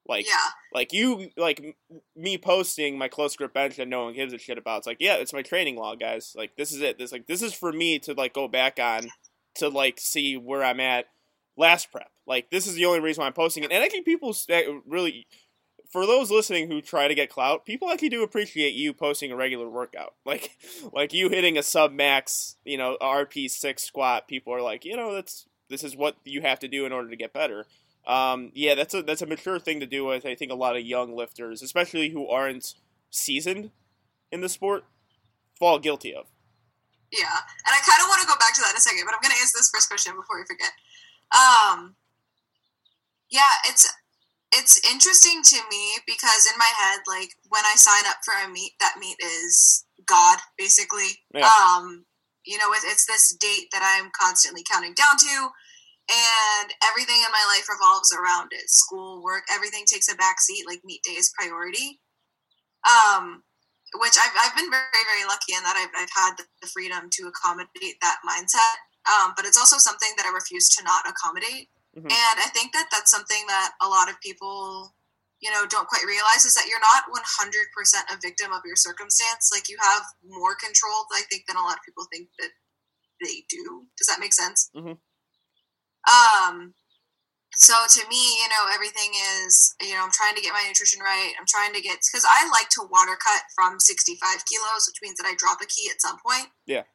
Like, yeah. like you, like me posting my close grip bench that no one gives a shit about. It's like, yeah, it's my training log, guys. Like, this is it. This like this is for me to like go back on to like see where I'm at last prep. Like, this is the only reason why I'm posting it. And I think people really for those listening who try to get clout, people actually do appreciate you posting a regular workout. Like like you hitting a sub max, you know, RP six squat. People are like, you know, that's this is what you have to do in order to get better. Um, yeah, that's a that's a mature thing to do with. I think a lot of young lifters, especially who aren't seasoned in the sport, fall guilty of. Yeah, and I kind of want to go back to that in a second, but I'm going to answer this first question before we forget. Um, yeah, it's it's interesting to me because in my head, like when I sign up for a meet, that meet is God, basically. Yeah. Um, you know, it's, it's this date that I'm constantly counting down to, and everything in my life revolves around it. School, work, everything takes a back seat. Like meet day is priority. Um, which I've, I've been very, very lucky in that I've, I've had the freedom to accommodate that mindset. Um, but it's also something that I refuse to not accommodate. Mm-hmm. And I think that that's something that a lot of people, you know, don't quite realize is that you're not 100% a victim of your circumstance. Like you have more control, I think, than a lot of people think that they do. Does that make sense? Mm-hmm. Um, so to me, you know, everything is, you know, I'm trying to get my nutrition right. I'm trying to get, because I like to water cut from 65 kilos, which means that I drop a key at some point. Yeah.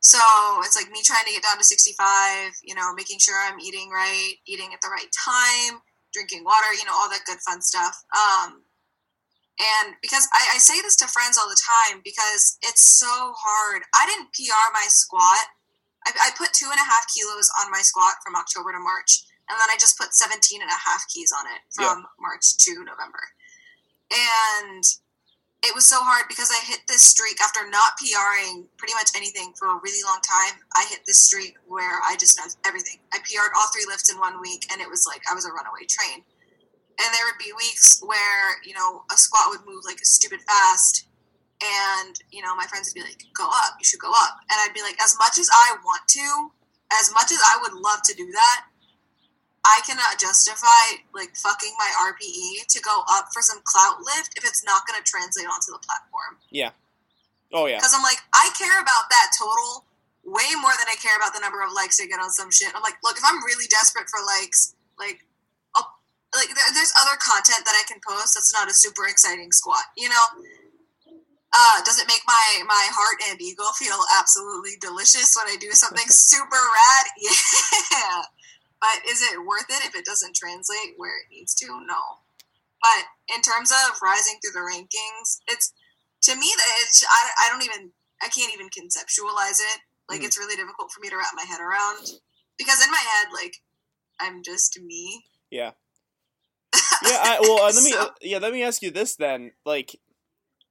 So it's like me trying to get down to 65, you know, making sure I'm eating right, eating at the right time, drinking water, you know, all that good fun stuff. Um, and because I, I say this to friends all the time because it's so hard. I didn't PR my squat. I, I put two and a half kilos on my squat from October to March. And then I just put 17 and a half keys on it from yeah. March to November. And it was so hard because I hit this streak after not PRing pretty much anything for a really long time. I hit this streak where I just everything. I PR'd all three lifts in one week, and it was like I was a runaway train. and there would be weeks where you know a squat would move like a stupid fast and you know my friends would be like go up you should go up and i'd be like as much as i want to as much as i would love to do that i cannot justify like fucking my rpe to go up for some clout lift if it's not going to translate onto the platform yeah oh yeah because i'm like i care about that total way more than i care about the number of likes i get on some shit i'm like look if i'm really desperate for likes like like there, there's other content that I can post that's not a super exciting squat, you know. Uh, does it make my my heart and ego feel absolutely delicious when I do something super rad? Yeah. But is it worth it if it doesn't translate where it needs to? No. But in terms of rising through the rankings, it's to me that it's I, I don't even I can't even conceptualize it. Like mm. it's really difficult for me to wrap my head around because in my head, like I'm just me. Yeah yeah, I, well, uh, let me so. uh, yeah, let me ask you this then. Like,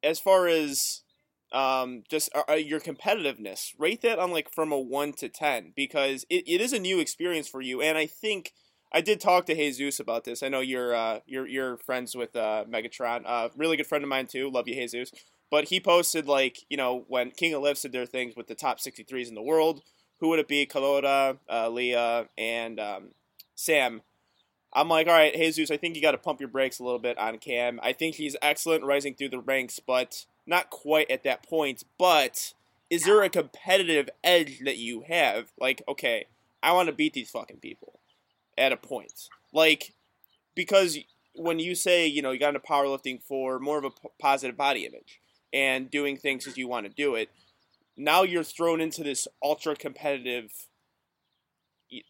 as far as um, just uh, uh, your competitiveness, rate that on like from a one to ten because it, it is a new experience for you, and I think I did talk to Jesus about this. I know you're uh, you're you're friends with uh, Megatron, uh, really good friend of mine too. Love you, Jesus. But he posted like you know when King of Lifts did their things with the top 63s in the world. Who would it be? Carola, uh, Leah, and um, Sam I'm like, all right, Jesus, I think you got to pump your brakes a little bit on Cam. I think he's excellent rising through the ranks, but not quite at that point. But is there a competitive edge that you have? Like, okay, I want to beat these fucking people at a point. Like, because when you say, you know, you got into powerlifting for more of a positive body image and doing things as you want to do it, now you're thrown into this ultra competitive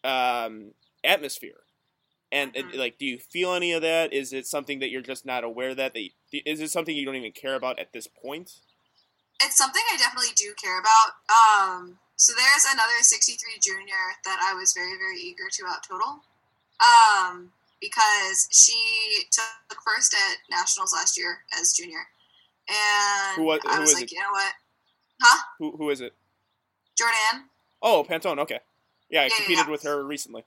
um, atmosphere and, mm-hmm. like, do you feel any of that? Is it something that you're just not aware that? that is it something you don't even care about at this point? It's something I definitely do care about. Um, so there's another 63 junior that I was very very eager to out total, um, because she took first at nationals last year as junior, and who, what, who I was like, it? you know what? Huh? Who who is it? Jordan. Oh, Pantone. Okay. Yeah, I yeah, competed yeah, yeah. with her recently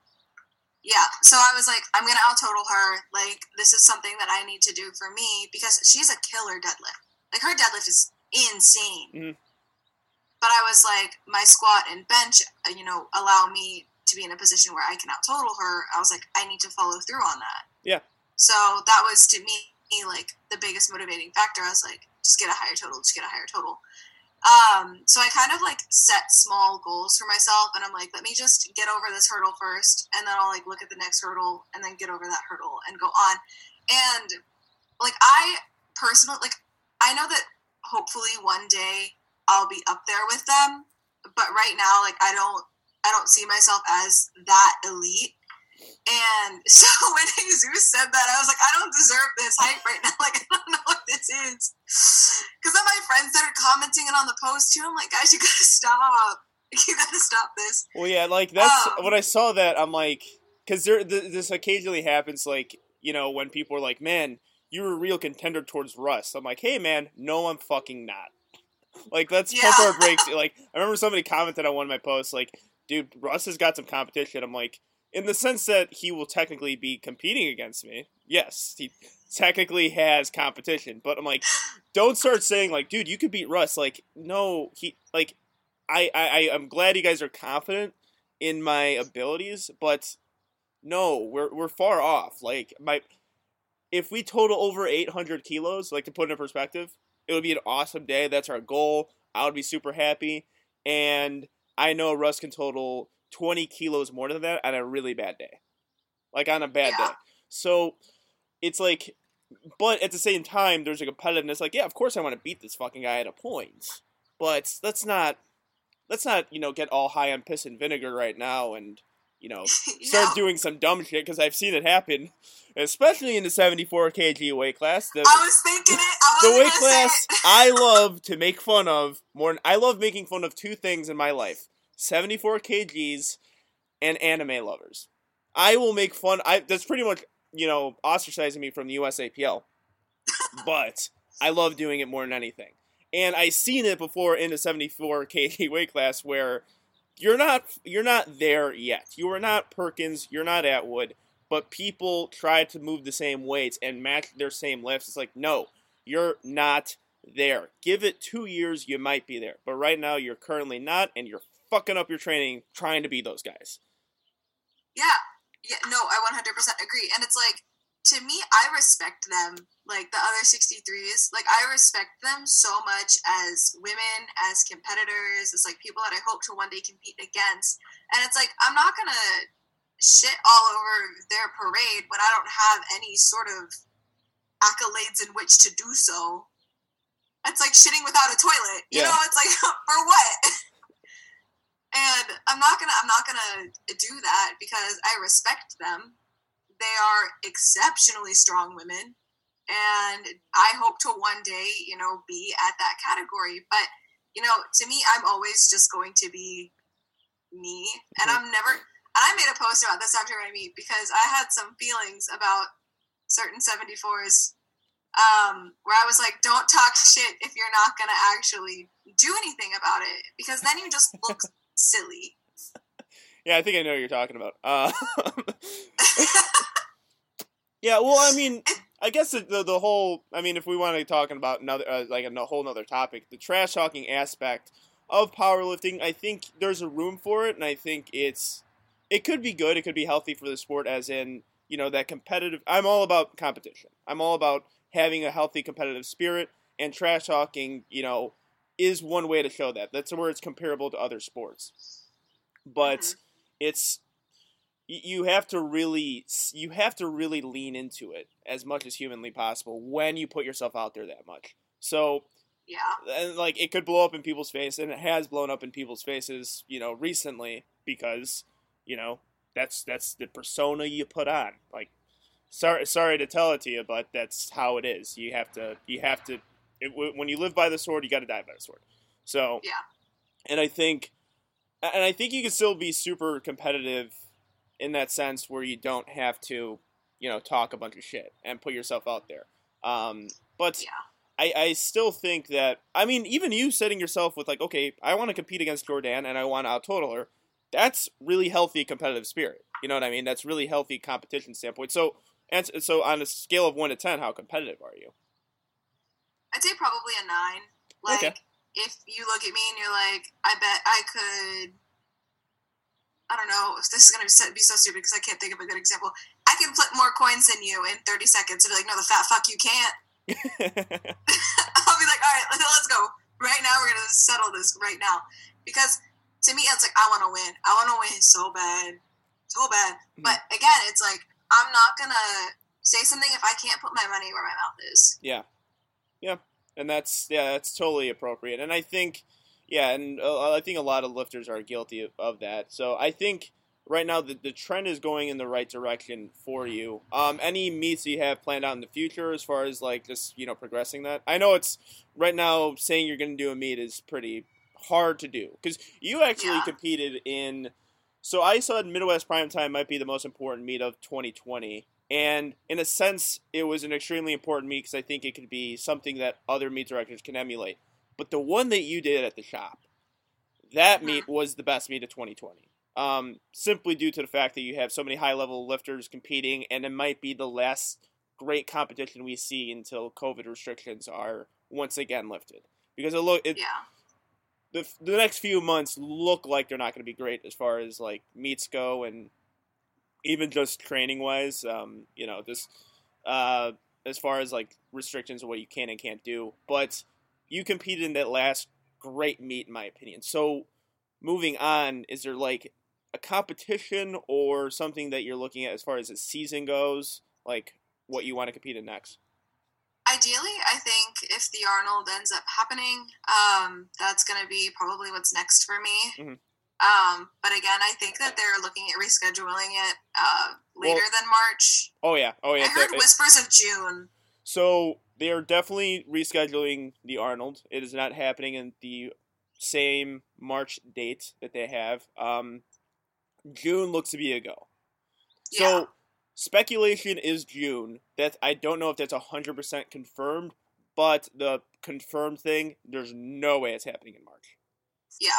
yeah so i was like i'm gonna out total her like this is something that i need to do for me because she's a killer deadlift. Like her deadlift is insane. Mm-hmm. but i was like my squat and bench uh, you know allow me to be in a position where i can out total her. I was like i need to follow through on that. Yeah. So that was to me like the biggest motivating factor. I was like just get a higher total just get a higher total um, so I kind of like set small goals for myself, and I'm like, let me just get over this hurdle first, and then I'll like look at the next hurdle, and then get over that hurdle, and go on. And like I personally, like I know that hopefully one day I'll be up there with them, but right now, like I don't, I don't see myself as that elite. And so when Jesus said that, I was like, I don't deserve this hype right now. Like, I don't know what this is. Because then my friends started commenting it on the post too. I'm like, guys, you gotta stop. You gotta stop this. Well, yeah, like that's um, when I saw that. I'm like, because there, this occasionally happens. Like, you know, when people are like, "Man, you're a real contender towards Russ." I'm like, "Hey, man, no, I'm fucking not." Like, let's yeah. pump our brakes. Like, I remember somebody commented on one of my posts, like, "Dude, Russ has got some competition." I'm like, in the sense that he will technically be competing against me. Yes, he technically has competition, but I'm like, don't start saying like, dude, you could beat Russ. Like, no, he like, I I I'm glad you guys are confident in my abilities, but no, we're we're far off. Like my, if we total over 800 kilos, like to put it in perspective, it would be an awesome day. That's our goal. I would be super happy, and I know Russ can total 20 kilos more than that on a really bad day. Like on a bad yeah. day. So it's like, but at the same time, there's a competitiveness. Like, yeah, of course I want to beat this fucking guy at a point, but let's not, let's not, you know, get all high on piss and vinegar right now and, you know, start doing some dumb shit because I've seen it happen, especially in the 74 kg weight class. The, I was thinking it. I the weight class I love to make fun of more. I love making fun of two things in my life 74 kgs, and anime lovers. I will make fun. I that's pretty much you know ostracizing me from the USAPL, but I love doing it more than anything. And I seen it before in the 74 kg weight class where you're not you're not there yet. You are not Perkins. You're not Atwood. but people try to move the same weights and match their same lifts. It's like, no, you're not there. Give it two years, you might be there. But right now, you're currently not, and you're fucking up your training trying to be those guys. Yeah. Yeah, no, I 100% agree. And it's like, to me, I respect them, like the other 63s. Like, I respect them so much as women, as competitors, as like people that I hope to one day compete against. And it's like, I'm not going to shit all over their parade when I don't have any sort of accolades in which to do so. It's like shitting without a toilet. You yeah. know, it's like for what? I'm not gonna I'm not gonna do that because I respect them. They are exceptionally strong women, and I hope to one day, you know, be at that category. But you know, to me, I'm always just going to be me, and I'm never. And I made a post about this after I meet because I had some feelings about certain 74s um, where I was like, don't talk shit if you're not going to actually do anything about it because then you just look silly. Yeah, I think I know what you're talking about. Uh, yeah, well, I mean, I guess the, the, the whole, I mean, if we want to talk about another, uh, like a whole other topic, the trash talking aspect of powerlifting, I think there's a room for it, and I think it's, it could be good, it could be healthy for the sport, as in, you know, that competitive, I'm all about competition. I'm all about having a healthy competitive spirit, and trash talking, you know, is one way to show that. That's where it's comparable to other sports. But mm-hmm. It's you have to really you have to really lean into it as much as humanly possible when you put yourself out there that much. So yeah, and like it could blow up in people's face, and it has blown up in people's faces, you know, recently because you know that's that's the persona you put on. Like sorry sorry to tell it to you, but that's how it is. You have to you have to it, when you live by the sword, you got to die by the sword. So yeah, and I think and I think you can still be super competitive in that sense where you don't have to you know talk a bunch of shit and put yourself out there. Um, but yeah. I, I still think that I mean even you setting yourself with like okay I want to compete against Jordan and I want to out total her that's really healthy competitive spirit you know what I mean that's really healthy competition standpoint so and so, on a scale of one to ten, how competitive are you? I'd say probably a nine. Like, okay. If you look at me and you're like, I bet I could. I don't know. If this is gonna be so stupid because I can't think of a good example. I can flip more coins than you in 30 seconds. And be like, no, the fat fuck you can't. I'll be like, all right, let's go. Right now, we're gonna settle this right now because to me, it's like I want to win. I want to win so bad, so bad. Mm-hmm. But again, it's like I'm not gonna say something if I can't put my money where my mouth is. Yeah, yeah, and that's yeah, that's totally appropriate. And I think, yeah, and uh, I think a lot of lifters are guilty of, of that. So I think right now the, the trend is going in the right direction for you. Um, any meets you have planned out in the future as far as like just you know progressing that? I know it's right now saying you're going to do a meet is pretty hard to do because you actually yeah. competed in so I said Midwest Prime Time might be the most important meet of 2020. And in a sense, it was an extremely important meet because I think it could be something that other meet directors can emulate. But the one that you did at the shop, that meet was the best meet of 2020. Um, simply due to the fact that you have so many high level lifters competing, and it might be the last great competition we see until COVID restrictions are once again lifted. Because it look it, yeah the the next few months look like they're not going to be great as far as like meets go and even just training wise. Um, you know, just uh, as far as like restrictions of what you can and can't do. But you competed in that last great meet, in my opinion. So moving on, is there like a competition or something that you're looking at as far as the season goes? Like what you want to compete in next? ideally, I think if the Arnold ends up happening, um, that's going to be probably what's next for me. Mm-hmm. Um, but again, I think that they're looking at rescheduling it uh, later well, than March. Oh yeah, oh yeah. I heard whispers of June. So they are definitely rescheduling the Arnold. It is not happening in the same March date that they have. Um, June looks to be a go. So yeah. Speculation is June. That I don't know if that's hundred percent confirmed, but the confirmed thing, there's no way it's happening in March. Yeah,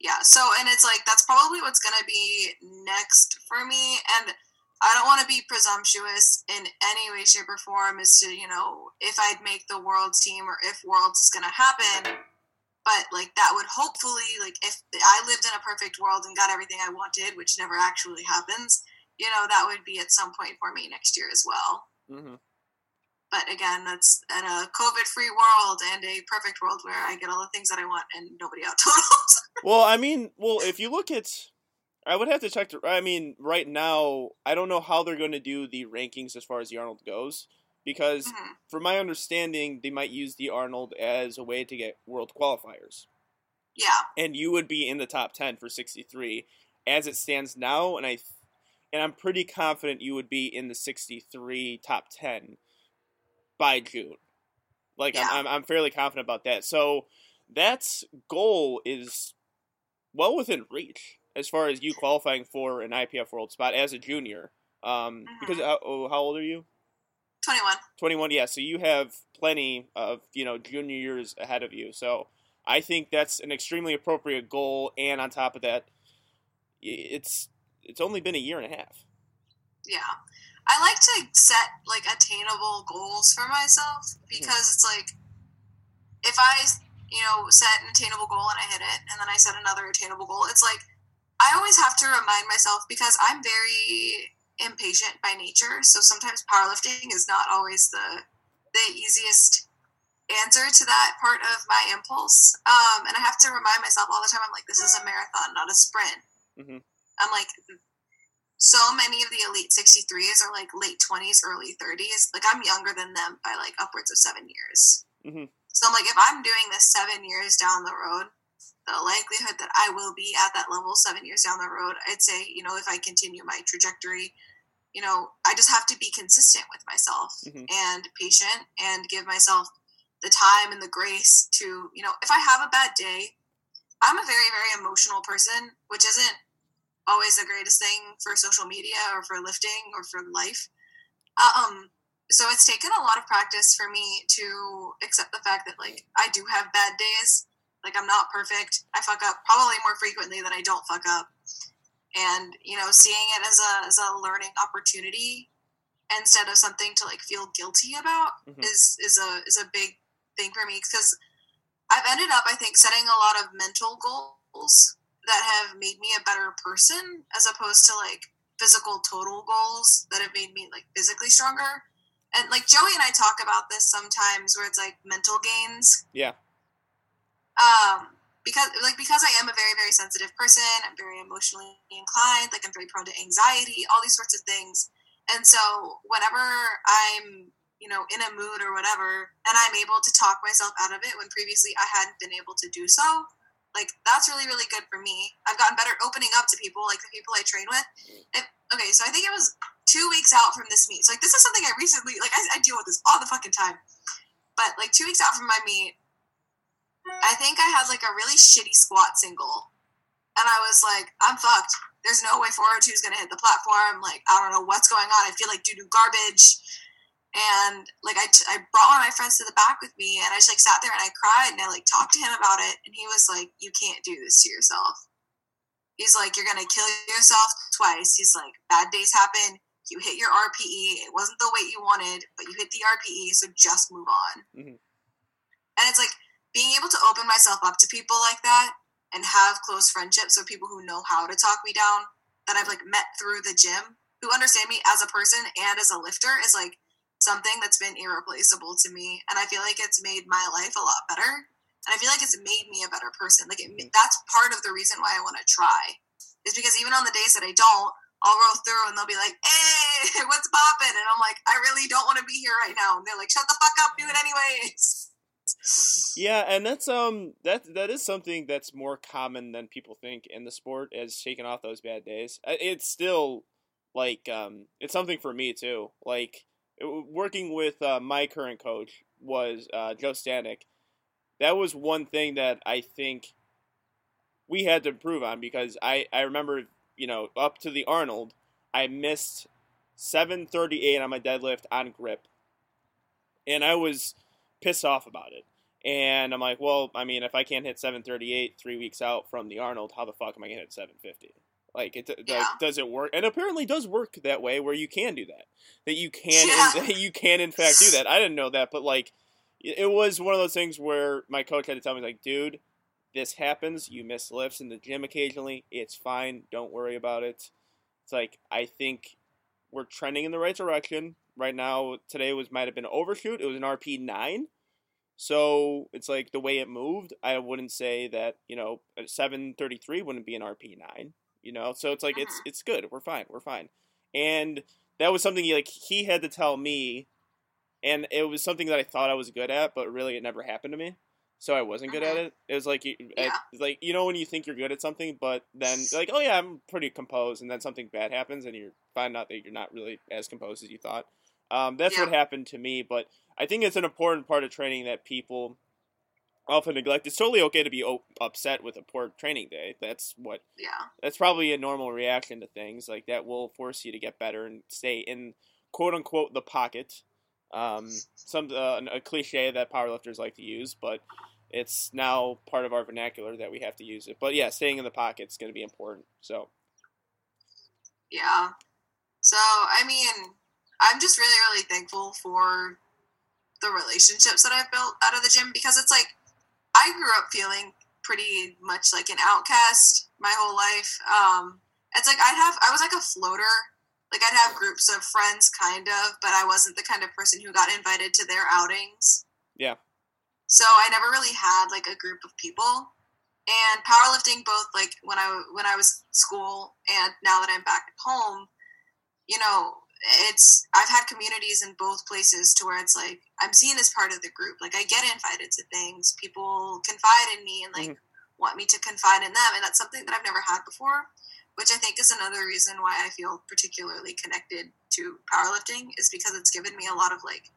yeah. So and it's like that's probably what's gonna be next for me. And I don't want to be presumptuous in any way, shape, or form as to, you know, if I'd make the world's team or if worlds is to happen. But, like, that would hopefully, like, if I lived in a perfect world and got everything I wanted, which never actually happens, you know, that would be at some point for me next year as well. Mm-hmm. But again, that's in a COVID free world and a perfect world where I get all the things that I want and nobody out totals. well, I mean, well, if you look at I would have to check. To, I mean, right now, I don't know how they're going to do the rankings as far as the Arnold goes, because mm-hmm. from my understanding, they might use the Arnold as a way to get world qualifiers. Yeah. And you would be in the top ten for sixty three, as it stands now, and I, and I'm pretty confident you would be in the sixty three top ten by June. Like yeah. I'm, I'm, I'm fairly confident about that. So that's goal is well within reach as far as you qualifying for an IPF World spot as a junior. Um, mm-hmm. because uh, oh, how old are you? Twenty one. Twenty one. Yeah. So you have plenty of you know junior years ahead of you. So I think that's an extremely appropriate goal. And on top of that, it's it's only been a year and a half. Yeah. I like to set like attainable goals for myself because it's like if I you know set an attainable goal and I hit it and then I set another attainable goal, it's like I always have to remind myself because I'm very impatient by nature. So sometimes powerlifting is not always the the easiest answer to that part of my impulse. Um, and I have to remind myself all the time. I'm like, this is a marathon, not a sprint. Mm-hmm. I'm like, so many of the elite 63s are like late 20s, early 30s. Like I'm younger than them by like upwards of seven years. Mm-hmm. So I'm like, if I'm doing this seven years down the road, the likelihood that I will be at that level seven years down the road, I'd say, you know, if I continue my trajectory, you know, I just have to be consistent with myself mm-hmm. and patient and give myself the time and the grace to, you know, if I have a bad day, I'm a very, very emotional person, which isn't always the greatest thing for social media or for lifting or for life. Um, so it's taken a lot of practice for me to accept the fact that like I do have bad days like I'm not perfect. I fuck up probably more frequently than I don't fuck up. And you know, seeing it as a as a learning opportunity instead of something to like feel guilty about mm-hmm. is is a is a big thing for me because I've ended up I think setting a lot of mental goals that have made me a better person as opposed to like physical total goals that have made me like physically stronger. And like Joey and I talk about this sometimes where it's like mental gains. Yeah um, because like because I am a very very sensitive person, I'm very emotionally inclined. Like I'm very prone to anxiety, all these sorts of things. And so whenever I'm you know in a mood or whatever, and I'm able to talk myself out of it when previously I hadn't been able to do so, like that's really really good for me. I've gotten better opening up to people, like the people I train with. If, okay, so I think it was two weeks out from this meet. So like this is something I recently like I, I deal with this all the fucking time. But like two weeks out from my meet, I think I had like a really shitty squat single. And I was like, I'm fucked. There's no way 402 is going to hit the platform. Like, I don't know what's going on. I feel like doo doo garbage. And like, I, t- I brought one of my friends to the back with me and I just like sat there and I cried and I like talked to him about it. And he was like, You can't do this to yourself. He's like, You're to kill yourself twice. He's like, Bad days happen. You hit your RPE. It wasn't the weight you wanted, but you hit the RPE. So just move on. Mm-hmm. And it's like, being able to open myself up to people like that and have close friendships with people who know how to talk me down that I've like met through the gym who understand me as a person and as a lifter is like something that's been irreplaceable to me and I feel like it's made my life a lot better and I feel like it's made me a better person like it, that's part of the reason why I want to try is because even on the days that I don't I'll roll through and they'll be like hey what's popping and I'm like I really don't want to be here right now and they're like shut the fuck up do it anyways yeah, and that's um that that is something that's more common than people think in the sport as shaking off those bad days. It's still like um it's something for me too. Like working with uh, my current coach was uh, Joe Stanek. That was one thing that I think we had to improve on because I I remember you know up to the Arnold I missed 738 on my deadlift on grip, and I was pissed off about it. And I'm like, well, I mean, if I can't hit 738 three weeks out from the Arnold, how the fuck am I gonna hit 750? Like it, Yeah. like does it work? And apparently does work that way where you can do that. That you can, in, Yeah. you can in fact do that. I didn't know that, but like, it was one of those things where my coach had to tell me like, dude, this happens. You miss lifts in the gym occasionally. It's fine. Don't worry about it. It's like I think we're trending in the right direction right now. Today was might have been an overshoot. It was an RP nine. So it's like the way it moved. I wouldn't say that you know a seven thirty three wouldn't be an RP nine. You know, so it's like it's Mhm. it's good. We're fine. We're fine. And that was something he, like he had to tell me, and it was something that I thought I was good at, but really it never happened to me. So I wasn't good at Mhm. it. It was like you, Yeah. it's like you know when you think you're good at something, but then like oh yeah I'm pretty composed, and then something bad happens, and you find out that you're not really as composed as you thought. Um, that's what happened to me, but I think it's an important part of training that people often neglect. It's totally okay to be o- upset with a poor training day. That's what Yeah. that's probably a normal reaction to things. Like that will force you to get better and stay in quote unquote the pocket. Um, some uh, a cliche that powerlifters like to use, but it's now part of our vernacular that we have to use it. But yeah, staying in the pocket is going to be important. So Yeah. So, I mean, I'm just really, really thankful for the relationships that I've built out of the gym because it's like I grew up feeling pretty much like an outcast my whole life. Um, it's like I'd have, I was like a floater. Like I'd have groups of friends, kind of, but I wasn't the kind of person who got invited to their outings. Yeah. So I never really had like a group of people and powerlifting both like when I when I was school and now that I'm back at home, you know, it's I've had communities in both places to where it's like I'm seen as part of the group. Like I get invited to things, people confide in me and like mm-hmm. want me to confide in them, and that's something that I've never had before. Which I think is another reason why I feel particularly connected to powerlifting is because it's given me a lot of like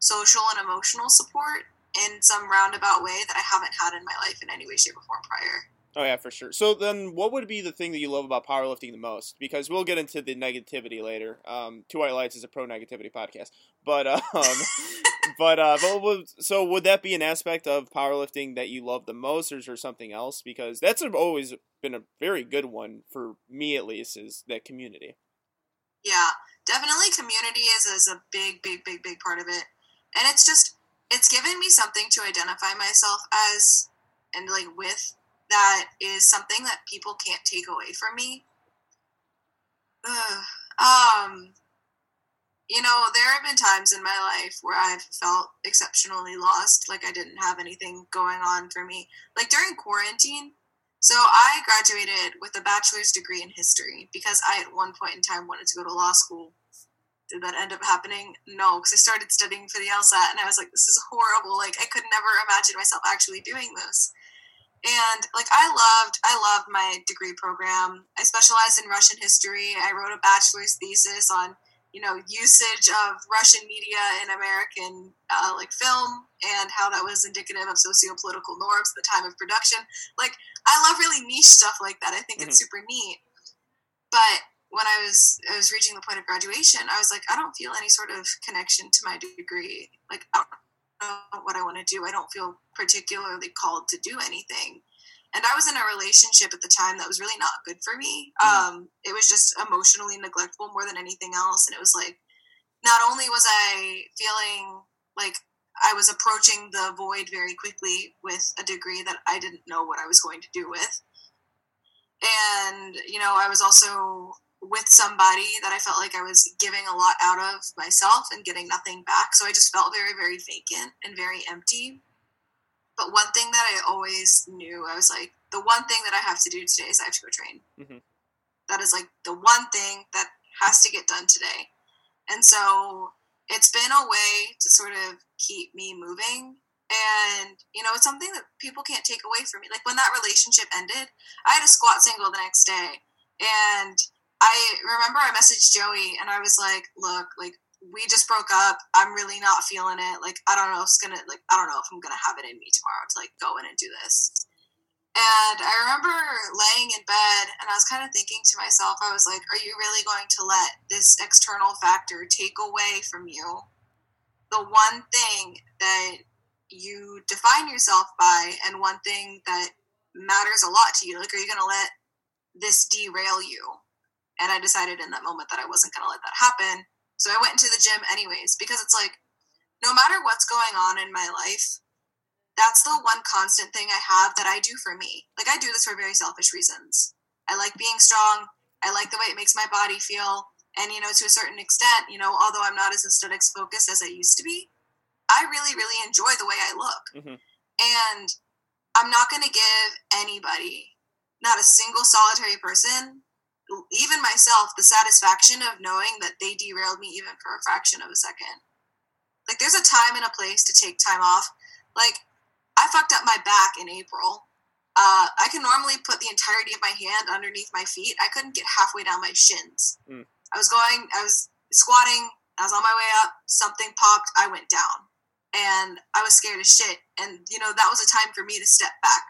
social and emotional support in some roundabout way that I haven't had in my life in any way, shape, or form prior. Oh yeah, for sure. So then, what would be the thing that you love about powerlifting the most? Because we'll get into the negativity later. Um, Two White Lights is a pro negativity podcast, but um, but uh, but would- so would that be an aspect of powerlifting that you love the most, or is there something else? Because that's always been a very good one for me, at least, is that community. Yeah, definitely community is, is a big, big, big, big part of it. And it's just, it's given me something to identify myself as and like with that is something that people can't take away from me. Ugh. Um, you know, there have been times in my life where I've felt exceptionally lost, like I didn't have anything going on for me. Like during quarantine, so I graduated with a bachelor's degree in history because I at one point in time wanted to go to law school. Did that end up happening? No, because I started studying for the LSAT and I was like, this is horrible. Like I could never imagine myself actually doing this. And like I loved, I loved my degree program. I specialized in Russian history. I wrote a bachelor's thesis on, you know, usage of Russian media in American uh, like film and how that was indicative of socio-political norms at the time of production. Like I love really niche stuff like that. I think it's super neat. But when I was I was reaching the point of graduation, I was like, I don't feel any sort of connection to my degree. Like I don't what I want to do. I don't feel particularly called to do anything. And I was in a relationship at the time that was really not good for me. Um, it was just emotionally neglectful more than anything else. And it was like, not only was I feeling like I was approaching the void very quickly with a degree that I didn't know what I was going to do with. And, you know, I was also with somebody that I felt like I was giving a lot out of myself and getting nothing back. So I just felt very, very vacant and very empty. But one thing that I always knew, I was like, the one thing that I have to do today is I have to go train. Mhm. That is like the one thing that has to get done today. And so it's been a way to sort of keep me moving. And, you know, it's something that people can't take away from me. Like when that relationship ended, I had a squat single the next day. And I remember I messaged Joey and I was like, look, like we just broke up. I'm really not feeling it. Like, I don't know if it's gonna, like, I don't know if I'm gonna have it in me tomorrow to like go in and do this. And I remember laying in bed and I was kind of thinking to myself, I was like, are you really going to let this external factor take away from you the one thing that you define yourself by and one thing that matters a lot to you? Like, are you going to let this derail you. And I decided in that moment that I wasn't going to let that happen. So I went into the gym anyways because it's like no matter what's going on in my life, that's the one constant thing I have that I do for me. Like I do this for very selfish reasons. I like being strong. I like the way it makes my body feel. And you know, to a certain extent, you know, although I'm not as aesthetics focused as I used to be, I really, really enjoy the way I look. Mm-hmm. And I'm not going to give anybody, not a single solitary person, even myself, the satisfaction of knowing that they derailed me even for a fraction of a second. Like, there's a time and a place to take time off. Like, I fucked up my back in April. Uh, I can normally put the entirety of my hand underneath my feet. I couldn't get halfway down my shins. Mm. I was going, I was squatting, I was on my way up, something popped, I went down. And I was scared as shit. And, you know, that was a time for me to step back.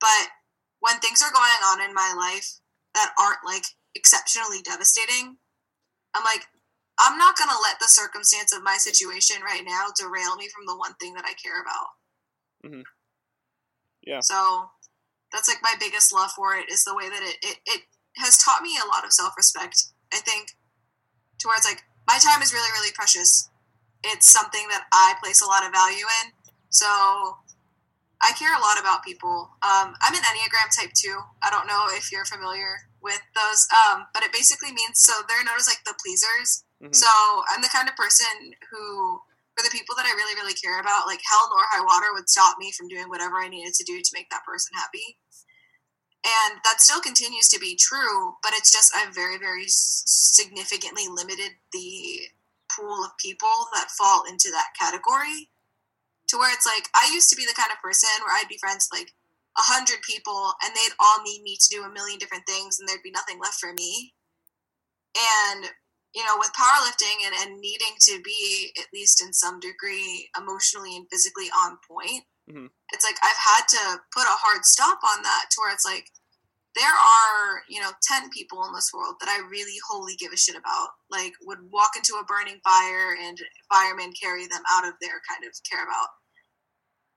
But when things are going on in my life that aren't like exceptionally devastating, I'm like, I'm not going to let the circumstance of my situation right now derail me from the one thing that I care about. Mm-hmm. Yeah. So that's like my biggest love for it is the way that it, it, it has taught me a lot of self respect. I think towards like my time is really, really precious. It's something that I place a lot of value in. So I care a lot about people. Um, I'm an Enneagram type two. I don't know if you're familiar with those, um, but it basically means so they're known as like the pleasers. Mm-hmm. So I'm the kind of person who for the people that I really, really care about, like hell nor high water would stop me from doing whatever I needed to do to make that person happy. And that still continues to be true, but it's just I've very, very significantly limited the pool of people that fall into that category to where it's like I used to be the kind of person where I'd be friends with like a hundred people and they'd all need me to do a million different things and there'd be nothing left for me. And you know, with powerlifting and, and needing to be at least in some degree emotionally and physically on point, mm-hmm. it's like I've had to put a hard stop on that to where it's like there are, you know, 10 people in this world that I really wholly give a shit about. Like, would walk into a burning fire and firemen carry them out of there kind of care about.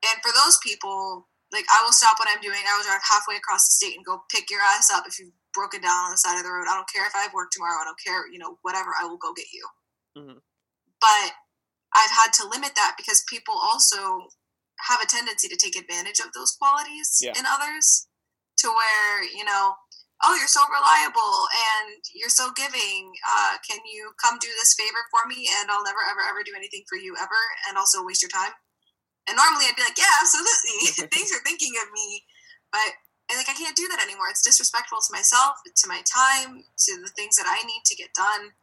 And for those people, like, I will stop what I'm doing. I will drive halfway across the state and go pick your ass up if you've broken down on the side of the road. I don't care if I have work tomorrow. I don't care, you know, whatever. I will go get you. Mm-hmm. But I've had to limit that because people also have a tendency to take advantage of those qualities yeah. in others to where, you know, oh, you're so reliable and you're so giving. Uh, can you come do this favor for me? And I'll never, ever, ever do anything for you ever and also waste your time. And normally I'd be like, yeah, absolutely. Thanks for thinking of me. But and like I can't do that anymore. It's disrespectful to myself, to my time, to the things that I need to get done.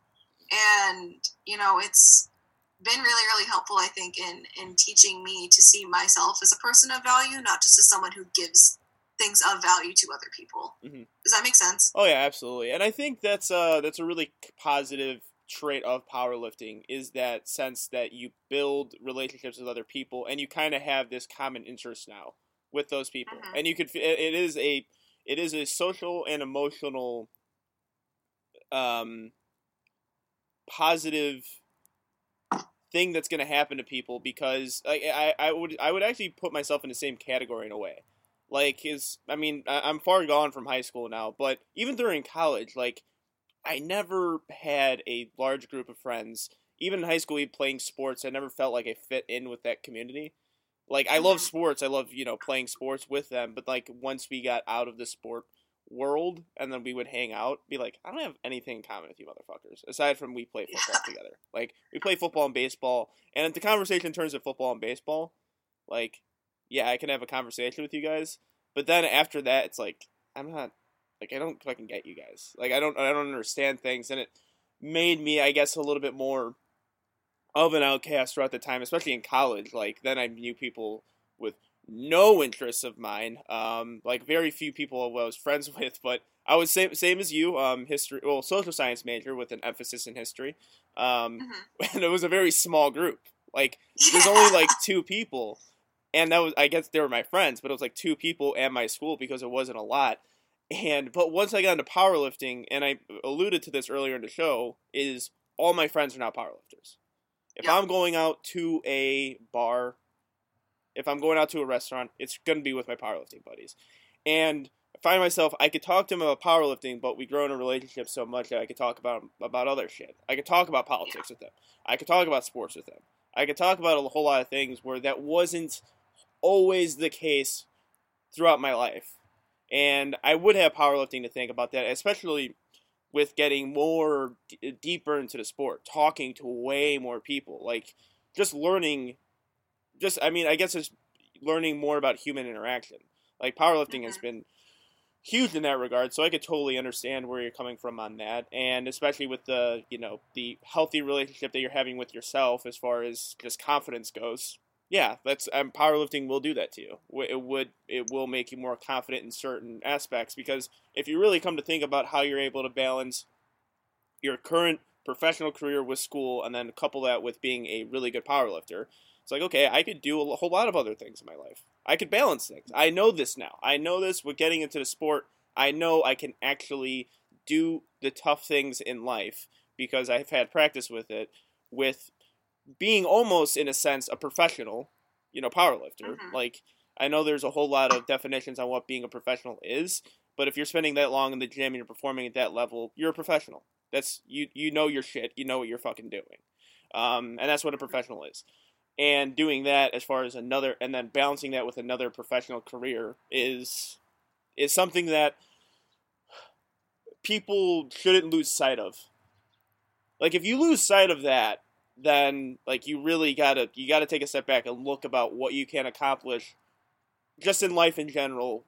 And, you know, it's been really, really helpful, I think, in in teaching me to see myself as a person of value, not just as someone who gives things of value to other people. Mm-hmm. Does that make sense? Oh yeah, absolutely. And I think that's uh that's a really positive trait of powerlifting is that sense that you build relationships with other people and you kind of have this common interest now with those people, uh-huh. and you could. It is a it is a social and emotional, um, positive thing that's going to happen to people because I, I I would I would actually put myself in the same category in a way. Like is I mean I'm far gone from high school now, but even during college, like I never had a large group of friends. Even in high school, we playing sports, I never felt like I fit in with that community. Like I love mm-hmm. sports, I love you know playing sports with them, but like once we got out of the sport world and then we would hang out, be like, I don't have anything in common with you motherfuckers aside from we play football together. Like we play football and baseball, and if the conversation turns to football and baseball, like yeah, I can have a conversation with you guys, but then after that, it's like I'm not like I don't fucking get you guys. Like I don't I don't understand things, and it made me I guess a little bit more of an outcast throughout the time, especially in college. Like then I knew people with no interests of mine. Um, like very few people I was friends with, but I was same same as you. Um, history, well, social science major with an emphasis in history. Um, mm-hmm. and it was a very small group. Like there's only like two people, and that was I guess they were my friends, but it was like two people and my school because it wasn't a lot. And but once I got into powerlifting, and I alluded to this earlier in the show, is all my friends are now powerlifters. If yeah. I'm going out to a bar, if I'm going out to a restaurant, it's going to be with my powerlifting buddies. And I find myself I could talk to him about powerlifting, but we grow in a relationship so much that I could talk about about other shit. I could talk about politics with them. I could talk about sports with them. I could talk about a whole lot of things where that wasn't always the case throughout my life. And I would have powerlifting to think about that, especially with getting more d- deeper into the sport, talking to way more people, like just learning. Just, I mean, I guess it's learning more about human interaction. Like powerlifting mm-hmm. has been huge in that regard, so I could totally understand where you're coming from on that, and especially with the you know the healthy relationship that you're having with yourself as far as just confidence goes. Yeah, that's um, powerlifting will do that to you. It would it will make you more confident in certain aspects because if you really come to think about how you're able to balance your current professional career with school and then couple that with being a really good powerlifter, it's like okay, I could do a whole lot of other things in my life. I could balance things. I know this now. I know this with getting into the sport. I know I can actually do the tough things in life because I've had practice with it with being almost in a sense a professional, you know, powerlifter. Mm-hmm. Like I know there's a whole lot of definitions on what being a professional is, but if you're spending that long in the gym and you're performing at that level, you're a professional. That's you you know your shit. You know what you're fucking doing. Um, and that's what a professional is. And doing that as far as another and then balancing that with another professional career is is something that people shouldn't lose sight of. Like if you lose sight of that, then like you really gotta you gotta take a step back and look about what you can accomplish just in life in general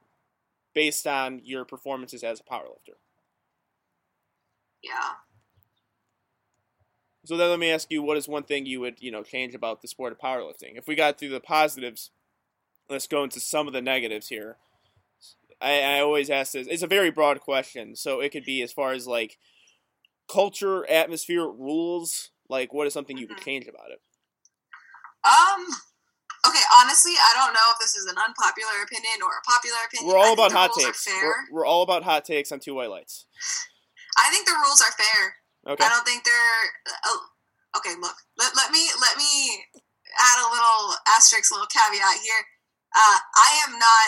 based on your performances as a powerlifter. Yeah. So then let me ask you, what is one thing you would, you know, change about the sport of powerlifting? If we got through the positives, let's go into some of the negatives here. I, I always ask this. It's a very broad question, so it could be as far as like culture, atmosphere, rules, like, what is something you would mm-hmm. change about it? Um. Okay, honestly, I don't know if this is an unpopular opinion or a popular opinion. We're all about hot takes. We're, we're, all about hot takes on two white lights. I think the rules are fair. Okay. I don't think they're. Uh, okay, look. Let, let me let me add a little asterisk, a little caveat here. Uh, I am not.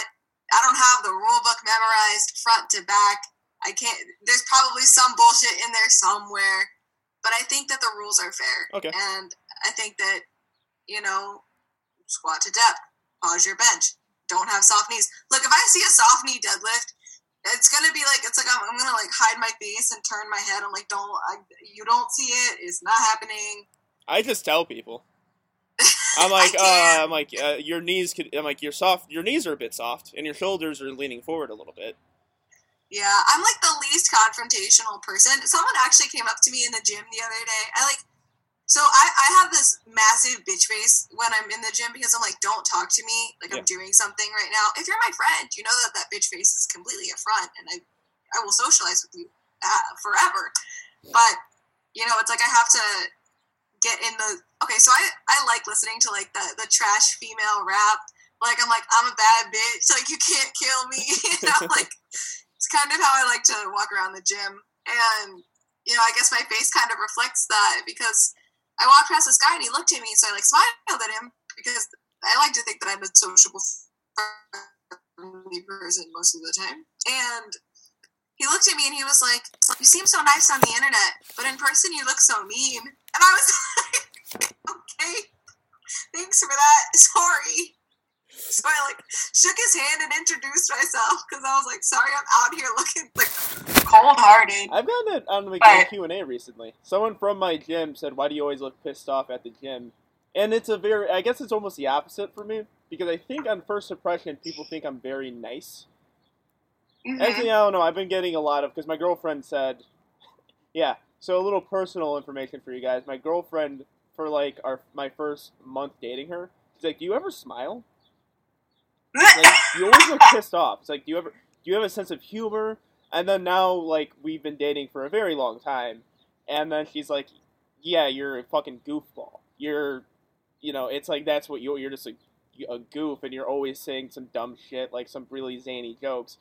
I don't have the rule book memorized front to back. I can't. There's probably some bullshit in there somewhere. But I think that the rules are fair. Okay. And I think that, you know, squat to depth, pause your bench, don't have soft knees. Look, if I see a soft knee deadlift, it's gonna be like it's like I'm, I'm gonna like hide my face and turn my head. I'm like, don't I, you don't see it. It's not happening. I just tell people. I'm like, uh, I'm like, uh, your knees could. I'm like, your soft, your knees are a bit soft, and your shoulders are leaning forward a little bit. Yeah, I'm like the least confrontational person. Someone actually came up to me in the gym the other day. I like, so I, I have this massive bitch face when I'm in the gym because I'm like, don't talk to me like yeah. I'm doing something right now. If you're my friend, you know that that bitch face is completely a front, and I, I will socialize with you uh, forever. But you know, it's like I have to get in the okay. So I I like listening to like the the trash female rap. Like I'm like I'm a bad bitch. Like you can't kill me. you know, like it's kind of how I like to walk around the gym. And, you know, I guess my face kind of reflects that because I walked past this guy and he looked at me, so I like smiled at him because I like to think that I'm a sociable person most of the time. And he looked at me and he was like, You seem so nice on the internet, but in person you look so mean. And I was like, Okay, thanks for that. Sorry. So I like shook his hand and introduced myself because I was like, "Sorry, I'm out here looking like cold hearted." I've gotten it on the Q and A recently. Someone from my gym said, "Why do you always look pissed off at the gym?" And it's a very, I guess it's almost the opposite for me because I think on first impression people think I'm very nice. Mm-hmm. Actually, I don't know. I've been getting a lot of because my girlfriend said, yeah. So a little personal information for you guys. My girlfriend for like our my first month dating her, she's like, "Do you ever smile?" Like, you always look pissed off. It's like, do you ever do you have a sense of humor? And then now, like, we've been dating for a very long time, and then she's like, "Yeah, you're a fucking goofball. You're, you know, it's like that's what you're. You're just a, a goof, and you're always saying some dumb shit, like some really zany jokes."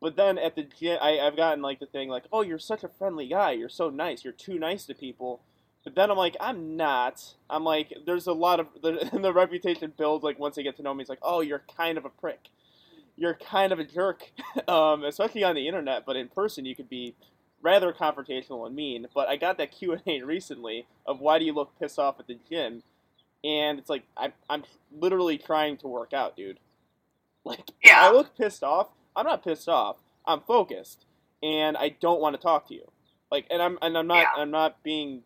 But then at the gym, I, I've gotten like the thing like, "Oh, you're such a friendly guy. You're so nice. You're too nice to people." But then I'm like, I'm not. I'm like, there's a lot of the, the reputation builds. Like once they get to know me, it's like, oh, you're kind of a prick. you're kind of a jerk, um, especially on the internet. But in person, you could be rather confrontational and mean. But I got that Q and A recently of why do you look pissed off at the gym, and it's like I'm I'm literally trying to work out, dude. Like yeah. I look pissed off. I'm not pissed off. I'm focused, and I don't want to talk to you. Like, and I'm and I'm not yeah. I'm not being,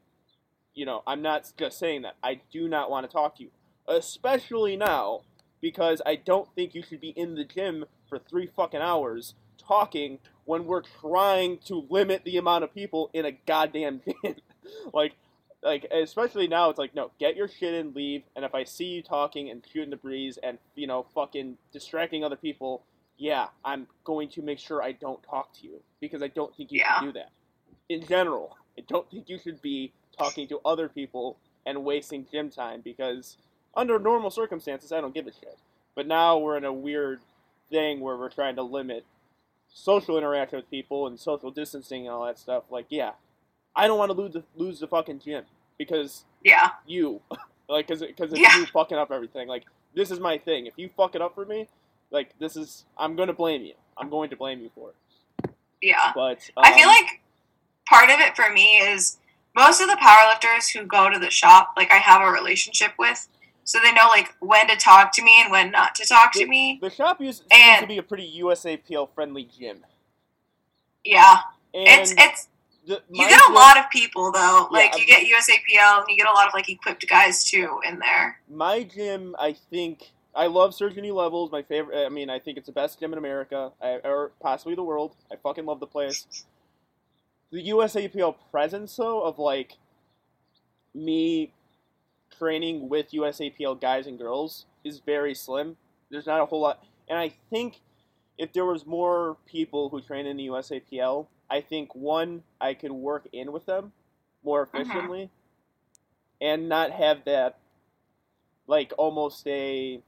you know, I'm not just saying that. I do not want to talk to you, especially now because I don't think you should be in the gym for three fucking hours talking when we're trying to limit the amount of people in a goddamn gym. like, like especially now, it's like no, get your shit in, leave. And if I see you talking and shooting the breeze and you know fucking distracting other people, yeah, I'm going to make sure I don't talk to you because I don't think you yeah. should do that. In general, I don't think you should be talking to other people and wasting gym time because under normal circumstances, I don't give a shit. But now we're in a weird thing where we're trying to limit social interaction with people and social distancing and all that stuff. Like, yeah, I don't want to lose the, lose the fucking gym because yeah, you like because because it's yeah. you fucking up everything. Like, this is my thing. If you fuck it up for me, like this is I'm gonna blame you. I'm going to blame you for it. Yeah, but um, I feel um, like part of it for me is most of the powerlifters who go to the shop, like I have a relationship with so they know like when to talk to me and when not to talk the, to me. The shop used, seems to be a pretty USAPL friendly gym. Yeah, and it's it's the, you get a gym, lot of people though. Like yeah, you get USAPL and you get a lot of like equipped guys too in there. My gym, I think. I love Surgeon E Levels. My favorite. I mean, I think it's the best gym in America, or possibly the world. I fucking love the place. The USAPL presence, though, of like me training with USAPL guys and girls is very slim. There's not a whole lot, and I think if there was more people who train in the USAPL, I think one I could work in with them more mm-hmm. efficiently, uh-huh. and not have that like almost a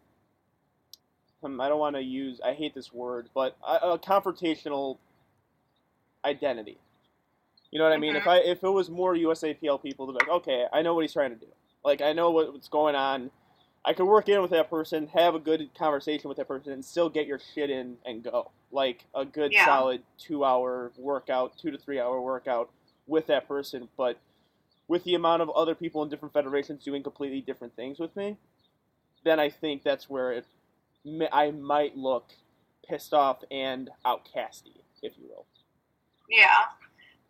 um, I don't want to use I hate this word, but a, a confrontational identity. You know what I mean? If. I if it was more USAPL people, to be like, okay, I know what he's trying to do. Like I know what's going on. I could work in with that person, have a good conversation with that person, and still get your shit in and go. Like a good yeah. solid two hour workout, two to three hour workout with that person. But with the amount of other people in different federations doing completely different things with me, then I think that's where it, I might look pissed off and outcasty, if you will. Yeah.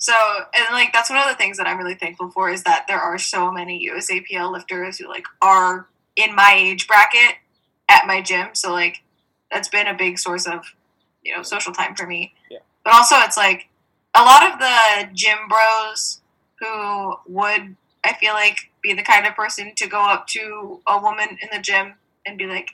So, and like that's one of the things that I'm really thankful for is that there are so many USAPL lifters who like are in my age bracket at my gym. So like that's been a big source of you know social time for me. Yeah. But also it's like a lot of the gym bros who would I feel like be the kind of person to go up to a woman in the gym and be like,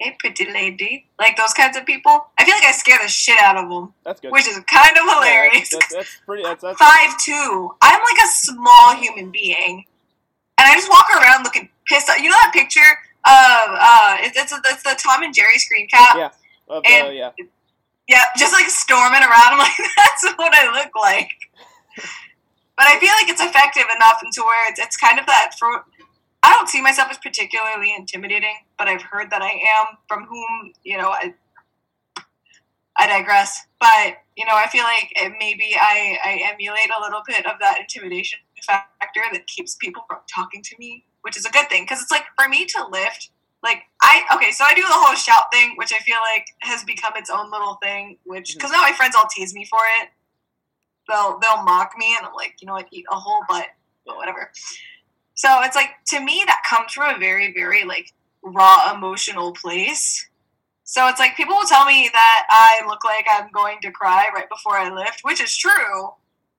hey, pretty lady. Like those kinds of people. I feel like I scare the shit out of them. That's good. Which is kind of hilarious. Yeah, that's, that's, pretty. That's, that's five two. I'm like a small human being, and I just walk around looking pissed. off. You know that picture of uh, it's it's, it's the Tom and Jerry screen cap. Yeah. Uh, and, yeah. Yeah, just like storming around. I'm like, that's what I look like. but I feel like it's effective enough into where it's, it's kind of that for I don't see myself as particularly intimidating, but I've heard that I am. From whom you know, I I digress. But you know, I feel like maybe I I emulate a little bit of that intimidation factor that keeps people from talking to me, which is a good thing because it's like for me to lift. Like I okay, so I do the whole shout thing, which I feel like has become its own little thing. Which because mm-hmm. now my friends all tease me for it. They'll they'll mock me, and I'm like, you know what, eat a whole butt, but whatever. So it's like to me that comes from a very very like raw emotional place. So it's like people will tell me that I look like I'm going to cry right before I lift, which is true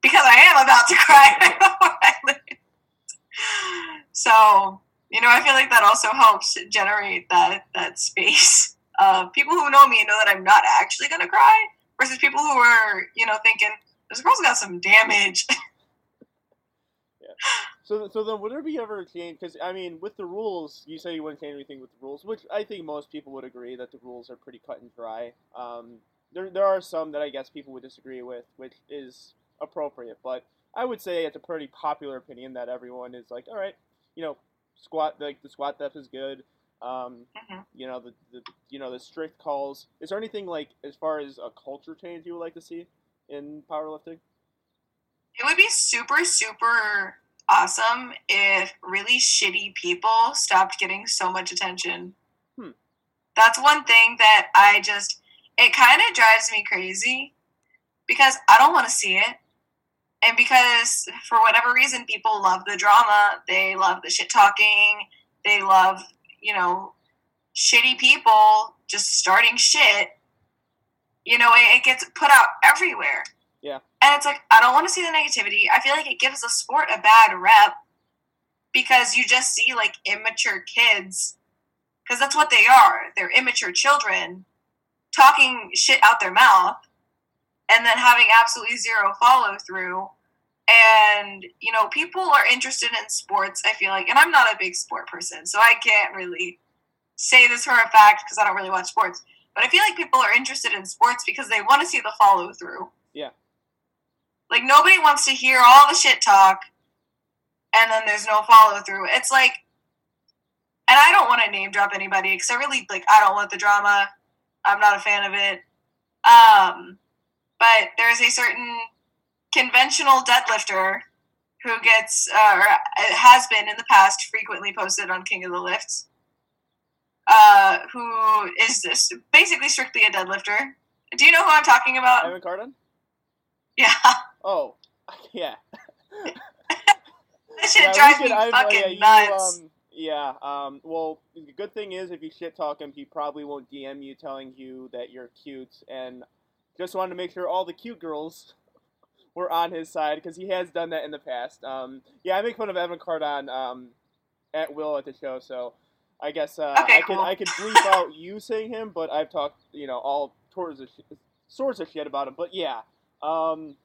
because I am about to cry right before I lift. So you know, I feel like that also helps generate that that space. Uh, people who know me know that I'm not actually gonna cry, versus people who are you know thinking this girl's got some damage. yeah. So, so then, would there be ever a change? Because I mean, with the rules, you say you wouldn't change anything with the rules, which I think most people would agree that the rules are pretty cut and dry. Um, there, there are some that I guess people would disagree with, which is appropriate. But I would say it's a pretty popular opinion that everyone is like, all right, you know, squat like the squat depth is good. Um, mm-hmm. You know the, the you know the strict calls. Is there anything like as far as a culture change you would like to see in powerlifting? It would be super super awesome if really shitty people stopped getting so much attention. Hmm. That's one thing that I just it kind of drives me crazy because I don't want to see it. And because for whatever reason people love the drama, they love the shit talking, they love, you know, shitty people just starting shit. You know, it, it gets put out everywhere. And it's like I don't want to see the negativity. I feel like it gives the sport a bad rep because you just see like immature kids because that's what they are. They're immature children talking shit out their mouth and then having absolutely zero follow through. And, you know, people are interested in sports, I feel like, and I'm not a big sport person, so I can't really say this for a fact because I don't really watch sports. But I feel like people are interested in sports because they want to see the follow through. Yeah. Like, nobody wants to hear all the shit talk and then there's no follow through. It's like, and I don't want to name drop anybody because I really, like, I don't want the drama. I'm not a fan of it. Um, but there's a certain conventional deadlifter who gets uh, or has been in the past frequently posted on King of the Lifts, uh, who is this basically strictly a deadlifter. Do you know who I'm talking about? Evan Carden. Yeah. Oh, yeah. that shit yeah, drives me I, fucking yeah, nuts. You, um, yeah. Um, well, the good thing is if you shit talk him, he probably won't DM you telling you that you're cute and just wanted to make sure all the cute girls were on his side because he has done that in the past. Um, yeah, I make fun of Evan Cardon um, at will at the show, so I guess uh, okay, I cool. can I can bleep out you saying him, but I've talked you know all towards of sh- sorts of shit about him. But yeah, um,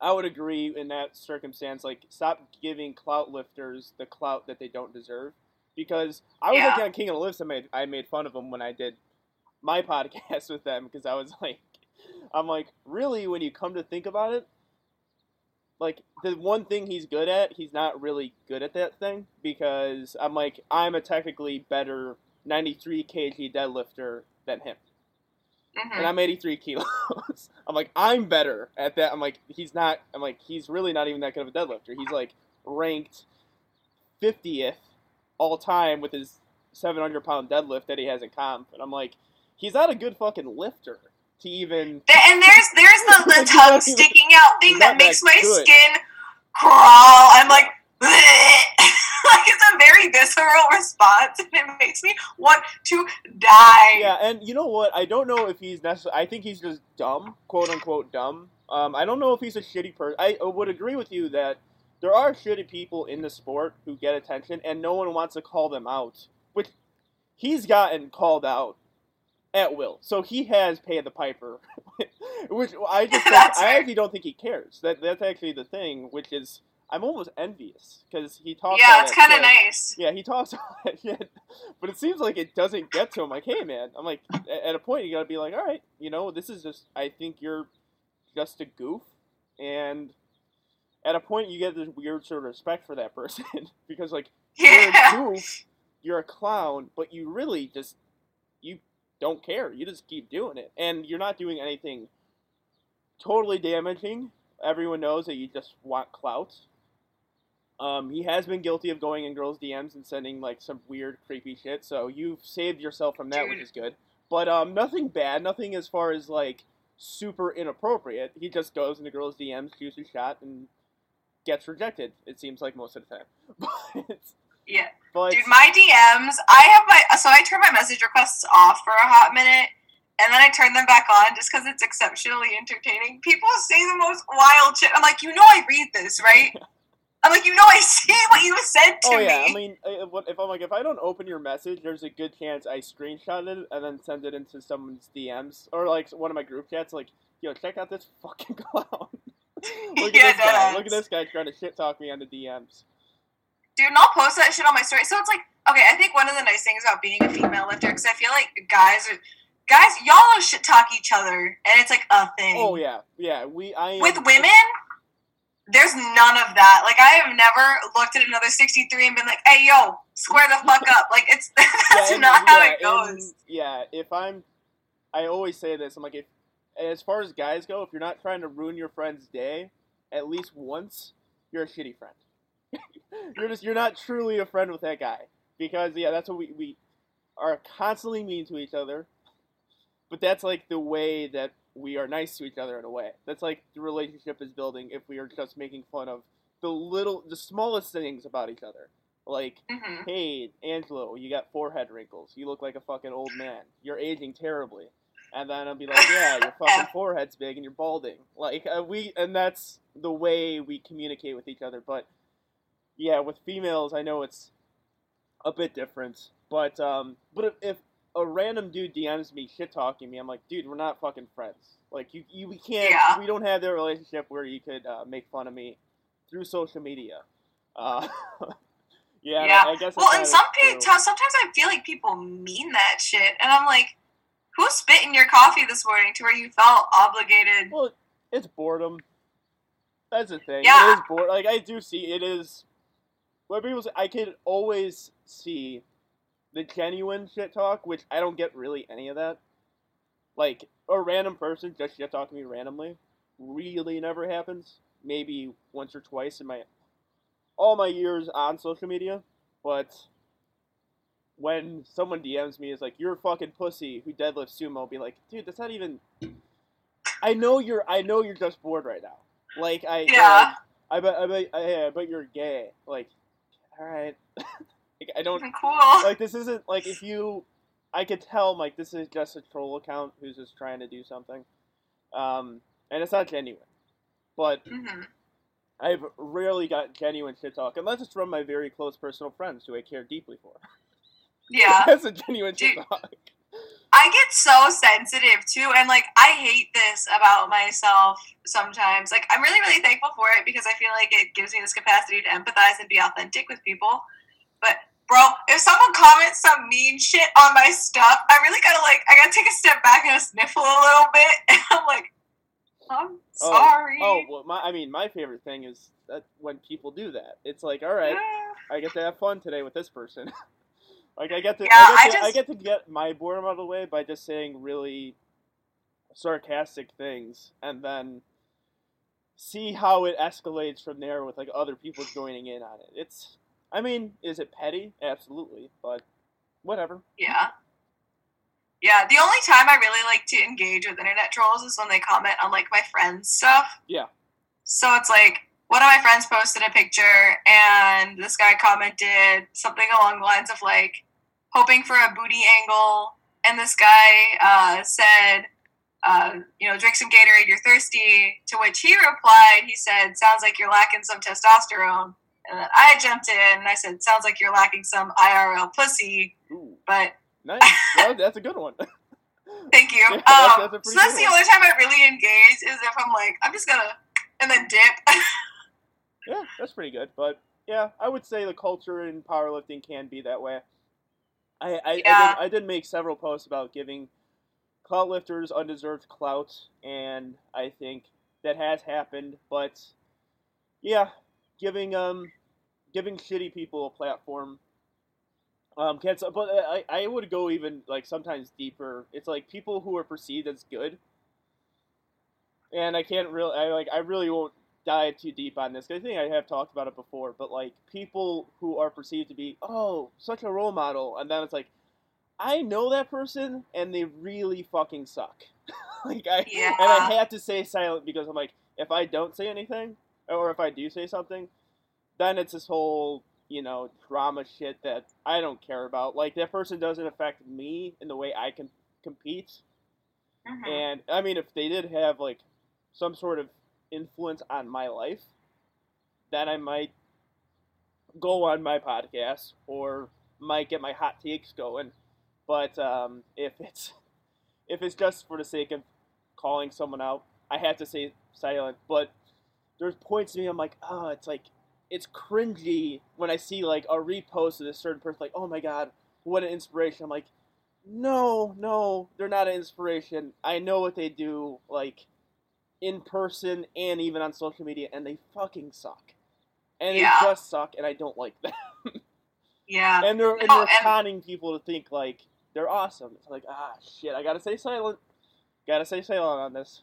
I would agree in that circumstance. Like, stop giving clout lifters the clout that they don't deserve. Because I was yeah. looking at King of the Lifts, I made I made fun of them when I did my podcast with them because I was like, I'm like, really, when you come to think about it, like the one thing he's good at, he's not really good at that thing because I'm like, I'm a technically better 93 kg deadlifter than him. Mm-hmm. And I'm 83 kilos. I'm like, I'm better at that. I'm like, he's not. I'm like, he's really not even that good of a deadlifter. He's like ranked 50th all time with his 700 pound deadlift that he has in comp. And I'm like, he's not a good fucking lifter to even. And there's there's the, the tongue sticking out thing that makes my good. skin crawl. I'm like, like it's a very visceral response, and it makes me want to die. Yeah, and you know what? I don't know if he's necessarily. I think he's just dumb, quote unquote dumb. Um, I don't know if he's a shitty person. I would agree with you that there are shitty people in the sport who get attention, and no one wants to call them out. Which he's gotten called out at will. So he has paid the piper, which I just I actually don't think he cares. That that's actually the thing, which is I'm almost envious because he talks. Yeah, it's kind of nice. Yeah, he talks shit, but it seems like it doesn't get to him. Like, hey, man, I'm like, at a point you gotta be like, all right, you know, this is just. I think you're just a goof, and at a point you get this weird sort of respect for that person because like you're a goof, you're a clown, but you really just you don't care. You just keep doing it, and you're not doing anything totally damaging. Everyone knows that you just want clout. Um, he has been guilty of going in girls' DMs and sending like some weird, creepy shit. So you've saved yourself from that, Dude. which is good. But um, nothing bad, nothing as far as like super inappropriate. He just goes into girls' DMs, shoots a shot, and gets rejected. It seems like most of the time. But yeah. But Dude, my DMs, I have my so I turn my message requests off for a hot minute and then I turn them back on just because it's exceptionally entertaining. People say the most wild shit. I'm like, you know, I read this, right? I'm like, you know, I see what you said to me. Oh yeah, me. I mean, uh, uh, if I'm like, if I don't open your message, there's a good chance I screenshot it and then send it into someone's DMs or like one of my group chats. Like, yo, check out this fucking clown. Look at this guy. Look at this guy trying to shit talk me on the DMs dude, and I'll post that shit on my story. So it's like, okay, I think one of the nice things about being a female lifter, because I feel like guys are, guys, y'all shit talk each other, and it's like a thing. Oh yeah, yeah. We, I with women, there's none of that. Like I have never looked at another 63 and been like, "Hey, yo, square the fuck up." Like it's that's yeah, not how it goes. And, yeah, if I'm, I always say this. I'm like, if as far as guys go, if you're not trying to ruin your friend's day, at least once, you're a shitty friend. you're just you're not truly a friend with that guy because yeah, that's what we we are constantly mean to each other. But that's like the way that we are nice to each other in a way. That's like the relationship is building if we are just making fun of the little, the smallest things about each other. Like, mm-hmm. hey, Angelo, you got forehead wrinkles. You look like a fucking old man. You're aging terribly. And then I'll be like, yeah, your fucking forehead's big and you're balding. Like, uh, we, and that's the way we communicate with each other. But, yeah, with females, I know it's a bit different. But, um, but if, if a random dude DMs me shit talking me, I'm like, dude, we're not fucking friends. Like you, you we can't. Yeah. We don't have that relationship where you could uh, make fun of me through social media. Uh, yeah, yeah. I, I guess. Well, and some people sometimes I feel like people mean that shit, and I'm like, who spit in your coffee this morning to where you felt obligated? Well, it's boredom. That's the thing. Yeah. It is bored. Like I do see it is. What people say, I can always see the genuine shit talk, which I don't get really any of that. Like a random person just shit talking to me randomly, really never happens. Maybe once or twice in my all my years on social media, but when someone DMs me is like, "You're a fucking pussy who deadlifts sumo," I'll be like, "Dude, that's not even." I know you're. I know you're just bored right now. Like I. Yeah. Like, I bet. I bet. I, I bet you're gay. Like, all right. Like I don't cool. like this isn't like if you I could tell like this is just a troll account who's just trying to do something. Um and it's not genuine. But mm-hmm. I've rarely got genuine shit talk unless it's from my very close personal friends who I care deeply for. Yeah. That's a genuine Dude, shit talk. I get so sensitive too, and like I hate this about myself sometimes. Like I'm really, really thankful for it because I feel like it gives me this capacity to empathize and be authentic with people. Bro, if someone comments some mean shit on my stuff, I really gotta like, I gotta take a step back and sniffle a little bit. And I'm like, I'm oh, sorry. Oh, well, my, I mean, my favorite thing is that when people do that, it's like, all right, yeah. I get to have fun today with this person. like I get to, yeah, I, get to I, just... I get to get my boredom out of the way by just saying really sarcastic things, and then see how it escalates from there with like other people joining in on it. It's I mean, is it petty? Absolutely, but whatever. Yeah. Yeah, the only time I really like to engage with internet trolls is when they comment on like my friends' stuff. Yeah. So it's like one of my friends posted a picture and this guy commented something along the lines of like hoping for a booty angle and this guy uh, said uh, you know drink some gatorade you're thirsty to which he replied he said sounds like you're lacking some testosterone and then I jumped in and I said, "Sounds like you're lacking some IRL pussy." Ooh. But nice. well, that's a good one. Thank you. Yeah, um, that's, that's so that's the one. only time I really engage is if I'm like, I'm just gonna and then dip. yeah, that's pretty good. But yeah, I would say the culture in powerlifting can be that way. I I, yeah. I, did, I did make several posts about giving clout lifters undeserved clout, and I think that has happened. But yeah, giving um giving shitty people a platform. Um, can but I, I would go even like sometimes deeper. It's like people who are perceived as good, and I can't really, I like, I really won't dive too deep on this. Because I think I have talked about it before, but like people who are perceived to be, oh, such a role model, and then it's like, I know that person, and they really fucking suck. like I, yeah. and I have to say silent because I'm like, if I don't say anything, or if I do say something, then it's this whole you know drama shit that I don't care about. Like that person doesn't affect me in the way I can compete. Mm-hmm. And I mean, if they did have like some sort of influence on my life, then I might go on my podcast or might get my hot takes going. But um, if it's if it's just for the sake of calling someone out, I have to say silent. But there's points to me I'm like, oh, it's like it's cringy when I see like a repost of this certain person, like, oh my god, what an inspiration. I'm like, no, no, they're not an inspiration. I know what they do. Like, in person and even on social media, and they fucking suck. And Yeah. they just suck, and I don't like them. Yeah. and they're and they're and- conning people to think like they're awesome. It's like ah shit, I gotta stay silent. Gotta stay silent on this.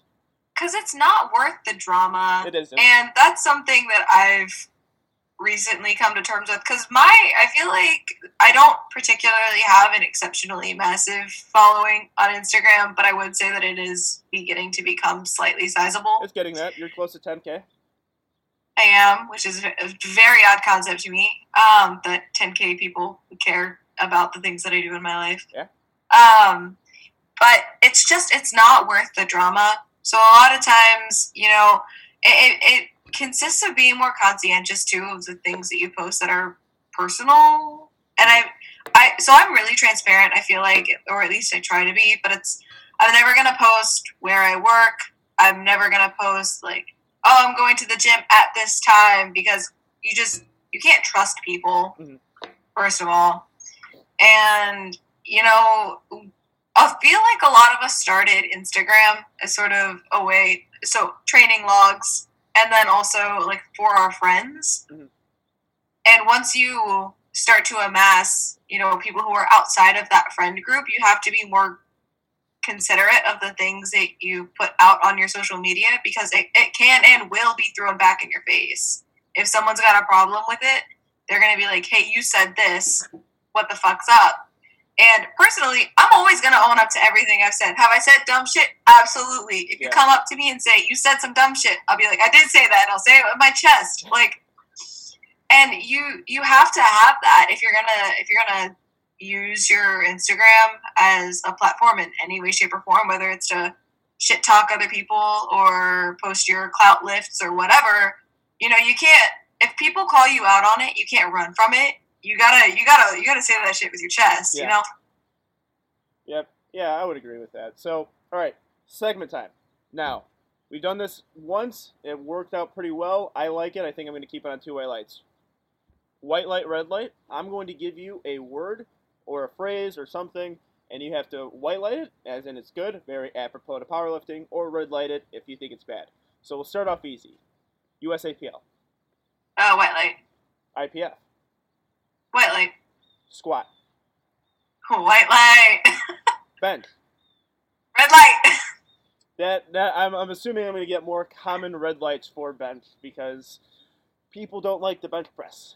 Because it's not worth the drama. It isn't. And that's something that I've recently come to terms with. Because my, I feel like I don't particularly have an exceptionally massive following on Instagram, but I would say that it is beginning to become slightly sizable. It's getting that. You're close to 10k. I am, which is a very odd concept to me. Um, that 10k people care about the things that I do in my life. Yeah. Um, but it's just it's not worth the drama. So a lot of times, you know, it, it, it consists of being more conscientious too of the things that you post that are personal. And I, I so I'm really transparent. I feel like, or at least I try to be. But it's I'm never gonna post where I work. I'm never gonna post like oh, I'm going to the gym at this time because you just you can't trust people. Mhm. First of all, and you know, I feel like a lot of us started Instagram as sort of a way, so training logs, and then also like for our friends. Mhm. And once you start to amass, you know, people who are outside of that friend group, you have to be more considerate of the things that you put out on your social media because it, it can and will be thrown back in your face. If someone's got a problem with it, they're going to be like, hey, you said this. What the fuck's up? And personally, I'm always going to own up to everything I've said. Have I said dumb shit? Absolutely. If you come up to me and say, you said some dumb shit, I'll be like, I did say that. I'll say it with my chest. Like, and you you have to have that if you're gonna if you're gonna use your Instagram as a platform in any way, shape, or form, whether it's to shit talk other people or post your clout lifts or whatever, you know, you can't if people call you out on it, you can't run from it. You gotta you gotta you gotta say that shit with your chest, you know? Yep. Yeah, I would agree with that. So, all right, segment time. Now, we've done this once. It worked out pretty well. I like it. I think I'm going to keep it on two white lights. White light, red light. I'm going to give you a word or a phrase or something, and you have to white light it, as in it's good, very apropos to powerlifting, or red light it if you think it's bad. So we'll start off easy. USAPL, Uh white light. IPF, White light. squat, White light. bench. Red light. That that I'm, I'm assuming I'm going to get more common red lights for bench because people don't like the bench press.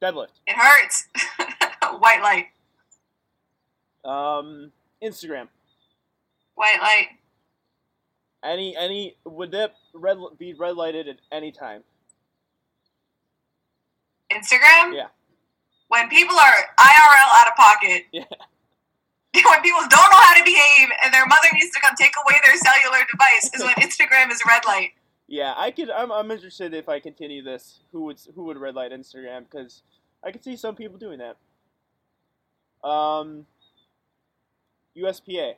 Deadlift. It hurts. White light. Um, Instagram. White light. Any any would that red be red lighted at any time? Instagram? Yeah. When people are IRL out of pocket. Yeah. When people don't know how to behave and their mother needs to come take away their cellular device is when Instagram is red light. Yeah, I could. I'm, I'm interested if I continue this. Who would who would red light Instagram? Because I could see some people doing that. Um, USPA.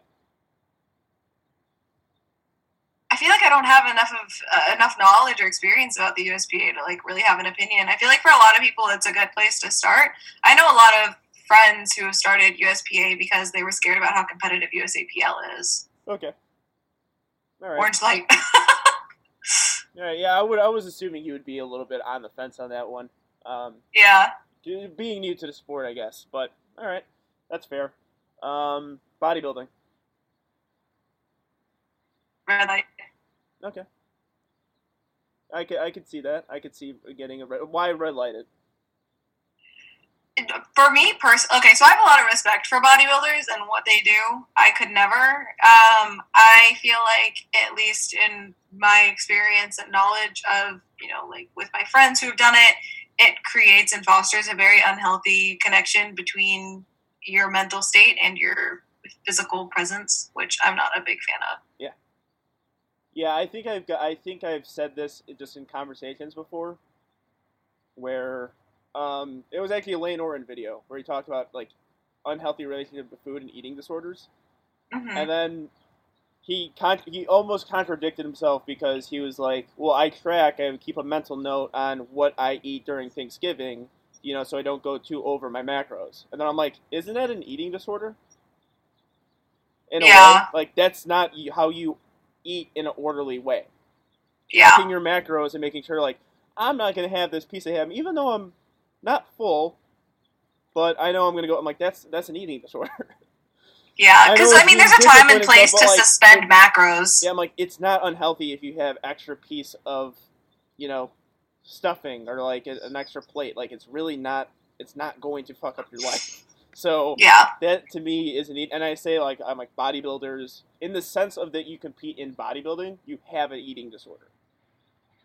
I feel like I don't have enough of uh, enough knowledge or experience about the USPA to like really have an opinion. I feel like for a lot of people, it's a good place to start. I know a lot of friends who have started USPA because they were scared about how competitive USAPL is. Okay. All right. Orange light. Yeah, yeah. I would. I was assuming you would be a little bit on the fence on that one. Um, yeah. being new to the sport, I guess. But all right, that's fair. Um, bodybuilding. Red light. Okay. I could. I could see that. I could see getting a red. Why red lighted? for me personally, okay, so I have a lot of respect for bodybuilders and what they do. I could never. Um, I feel like, at least in my experience and knowledge of, you know, like with my friends who've done it, it creates and fosters a very unhealthy connection between your mental state and your physical presence, which I'm not a big fan of. Yeah, I think I've got. I think I've said this just in conversations before, where um, it was actually a Layne Norton video where he talked about like unhealthy relationship with food and eating disorders, Mhm. and then he con- he almost contradicted himself because he was like, "Well, I track. I keep a mental note on what I eat during Thanksgiving, you know, so I don't go too over my macros." And then I'm like, "Isn't that an eating disorder?" In Yeah. way, like that's not how you eat in an orderly way. yeah. tracking your macros and making sure like I'm not gonna have this piece of ham, even though I'm not full, but I know I'm gonna go. I'm like that's that's an eating disorder. Yeah, because I, I, mean, there's a time and place to like, suspend macros. Yeah, I'm like, it's not unhealthy if you have extra piece of, you know, stuffing or like an extra plate. Like, it's really not. It's not going to fuck up your life. So yeah, that to me is an eat. And I say like I'm like bodybuilders in the sense of that you compete in bodybuilding, you have an eating disorder.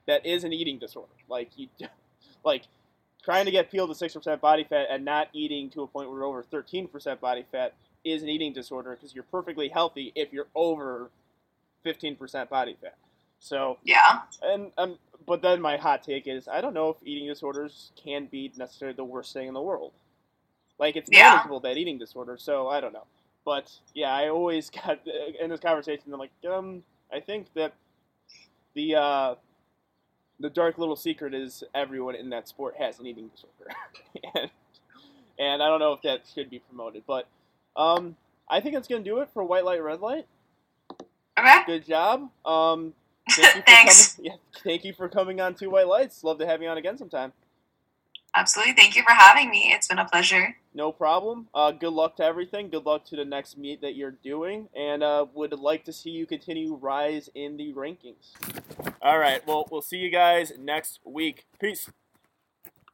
That is an eating disorder. Like you, like trying to get peeled to six percent body fat and not eating to a point where you're over thirteen percent body fat is an eating disorder because you're perfectly healthy if you're over 15% body fat. So yeah, and um, but then my hot take is I don't know if eating disorders can be necessarily the worst thing in the world. Like it's yeah. manageable that eating disorder, so I don't know. But yeah, I always got in this conversation. I'm like, um, I think that the uh, the dark little secret is everyone in that sport has an eating disorder, and and I don't know if that should be promoted, but um, I think that's gonna do it for white light, red light. Okay. Good job. Um, thank you for Thanks. coming. Yeah, thank you for coming on Two White Lights. Love to have you on again sometime. Absolutely. Thank you for having me. It's been a pleasure. No problem. Uh, good luck to everything. Good luck to the next meet that you're doing, and uh, would like to see you continue rise in the rankings. All right. Well, we'll see you guys next week. Peace.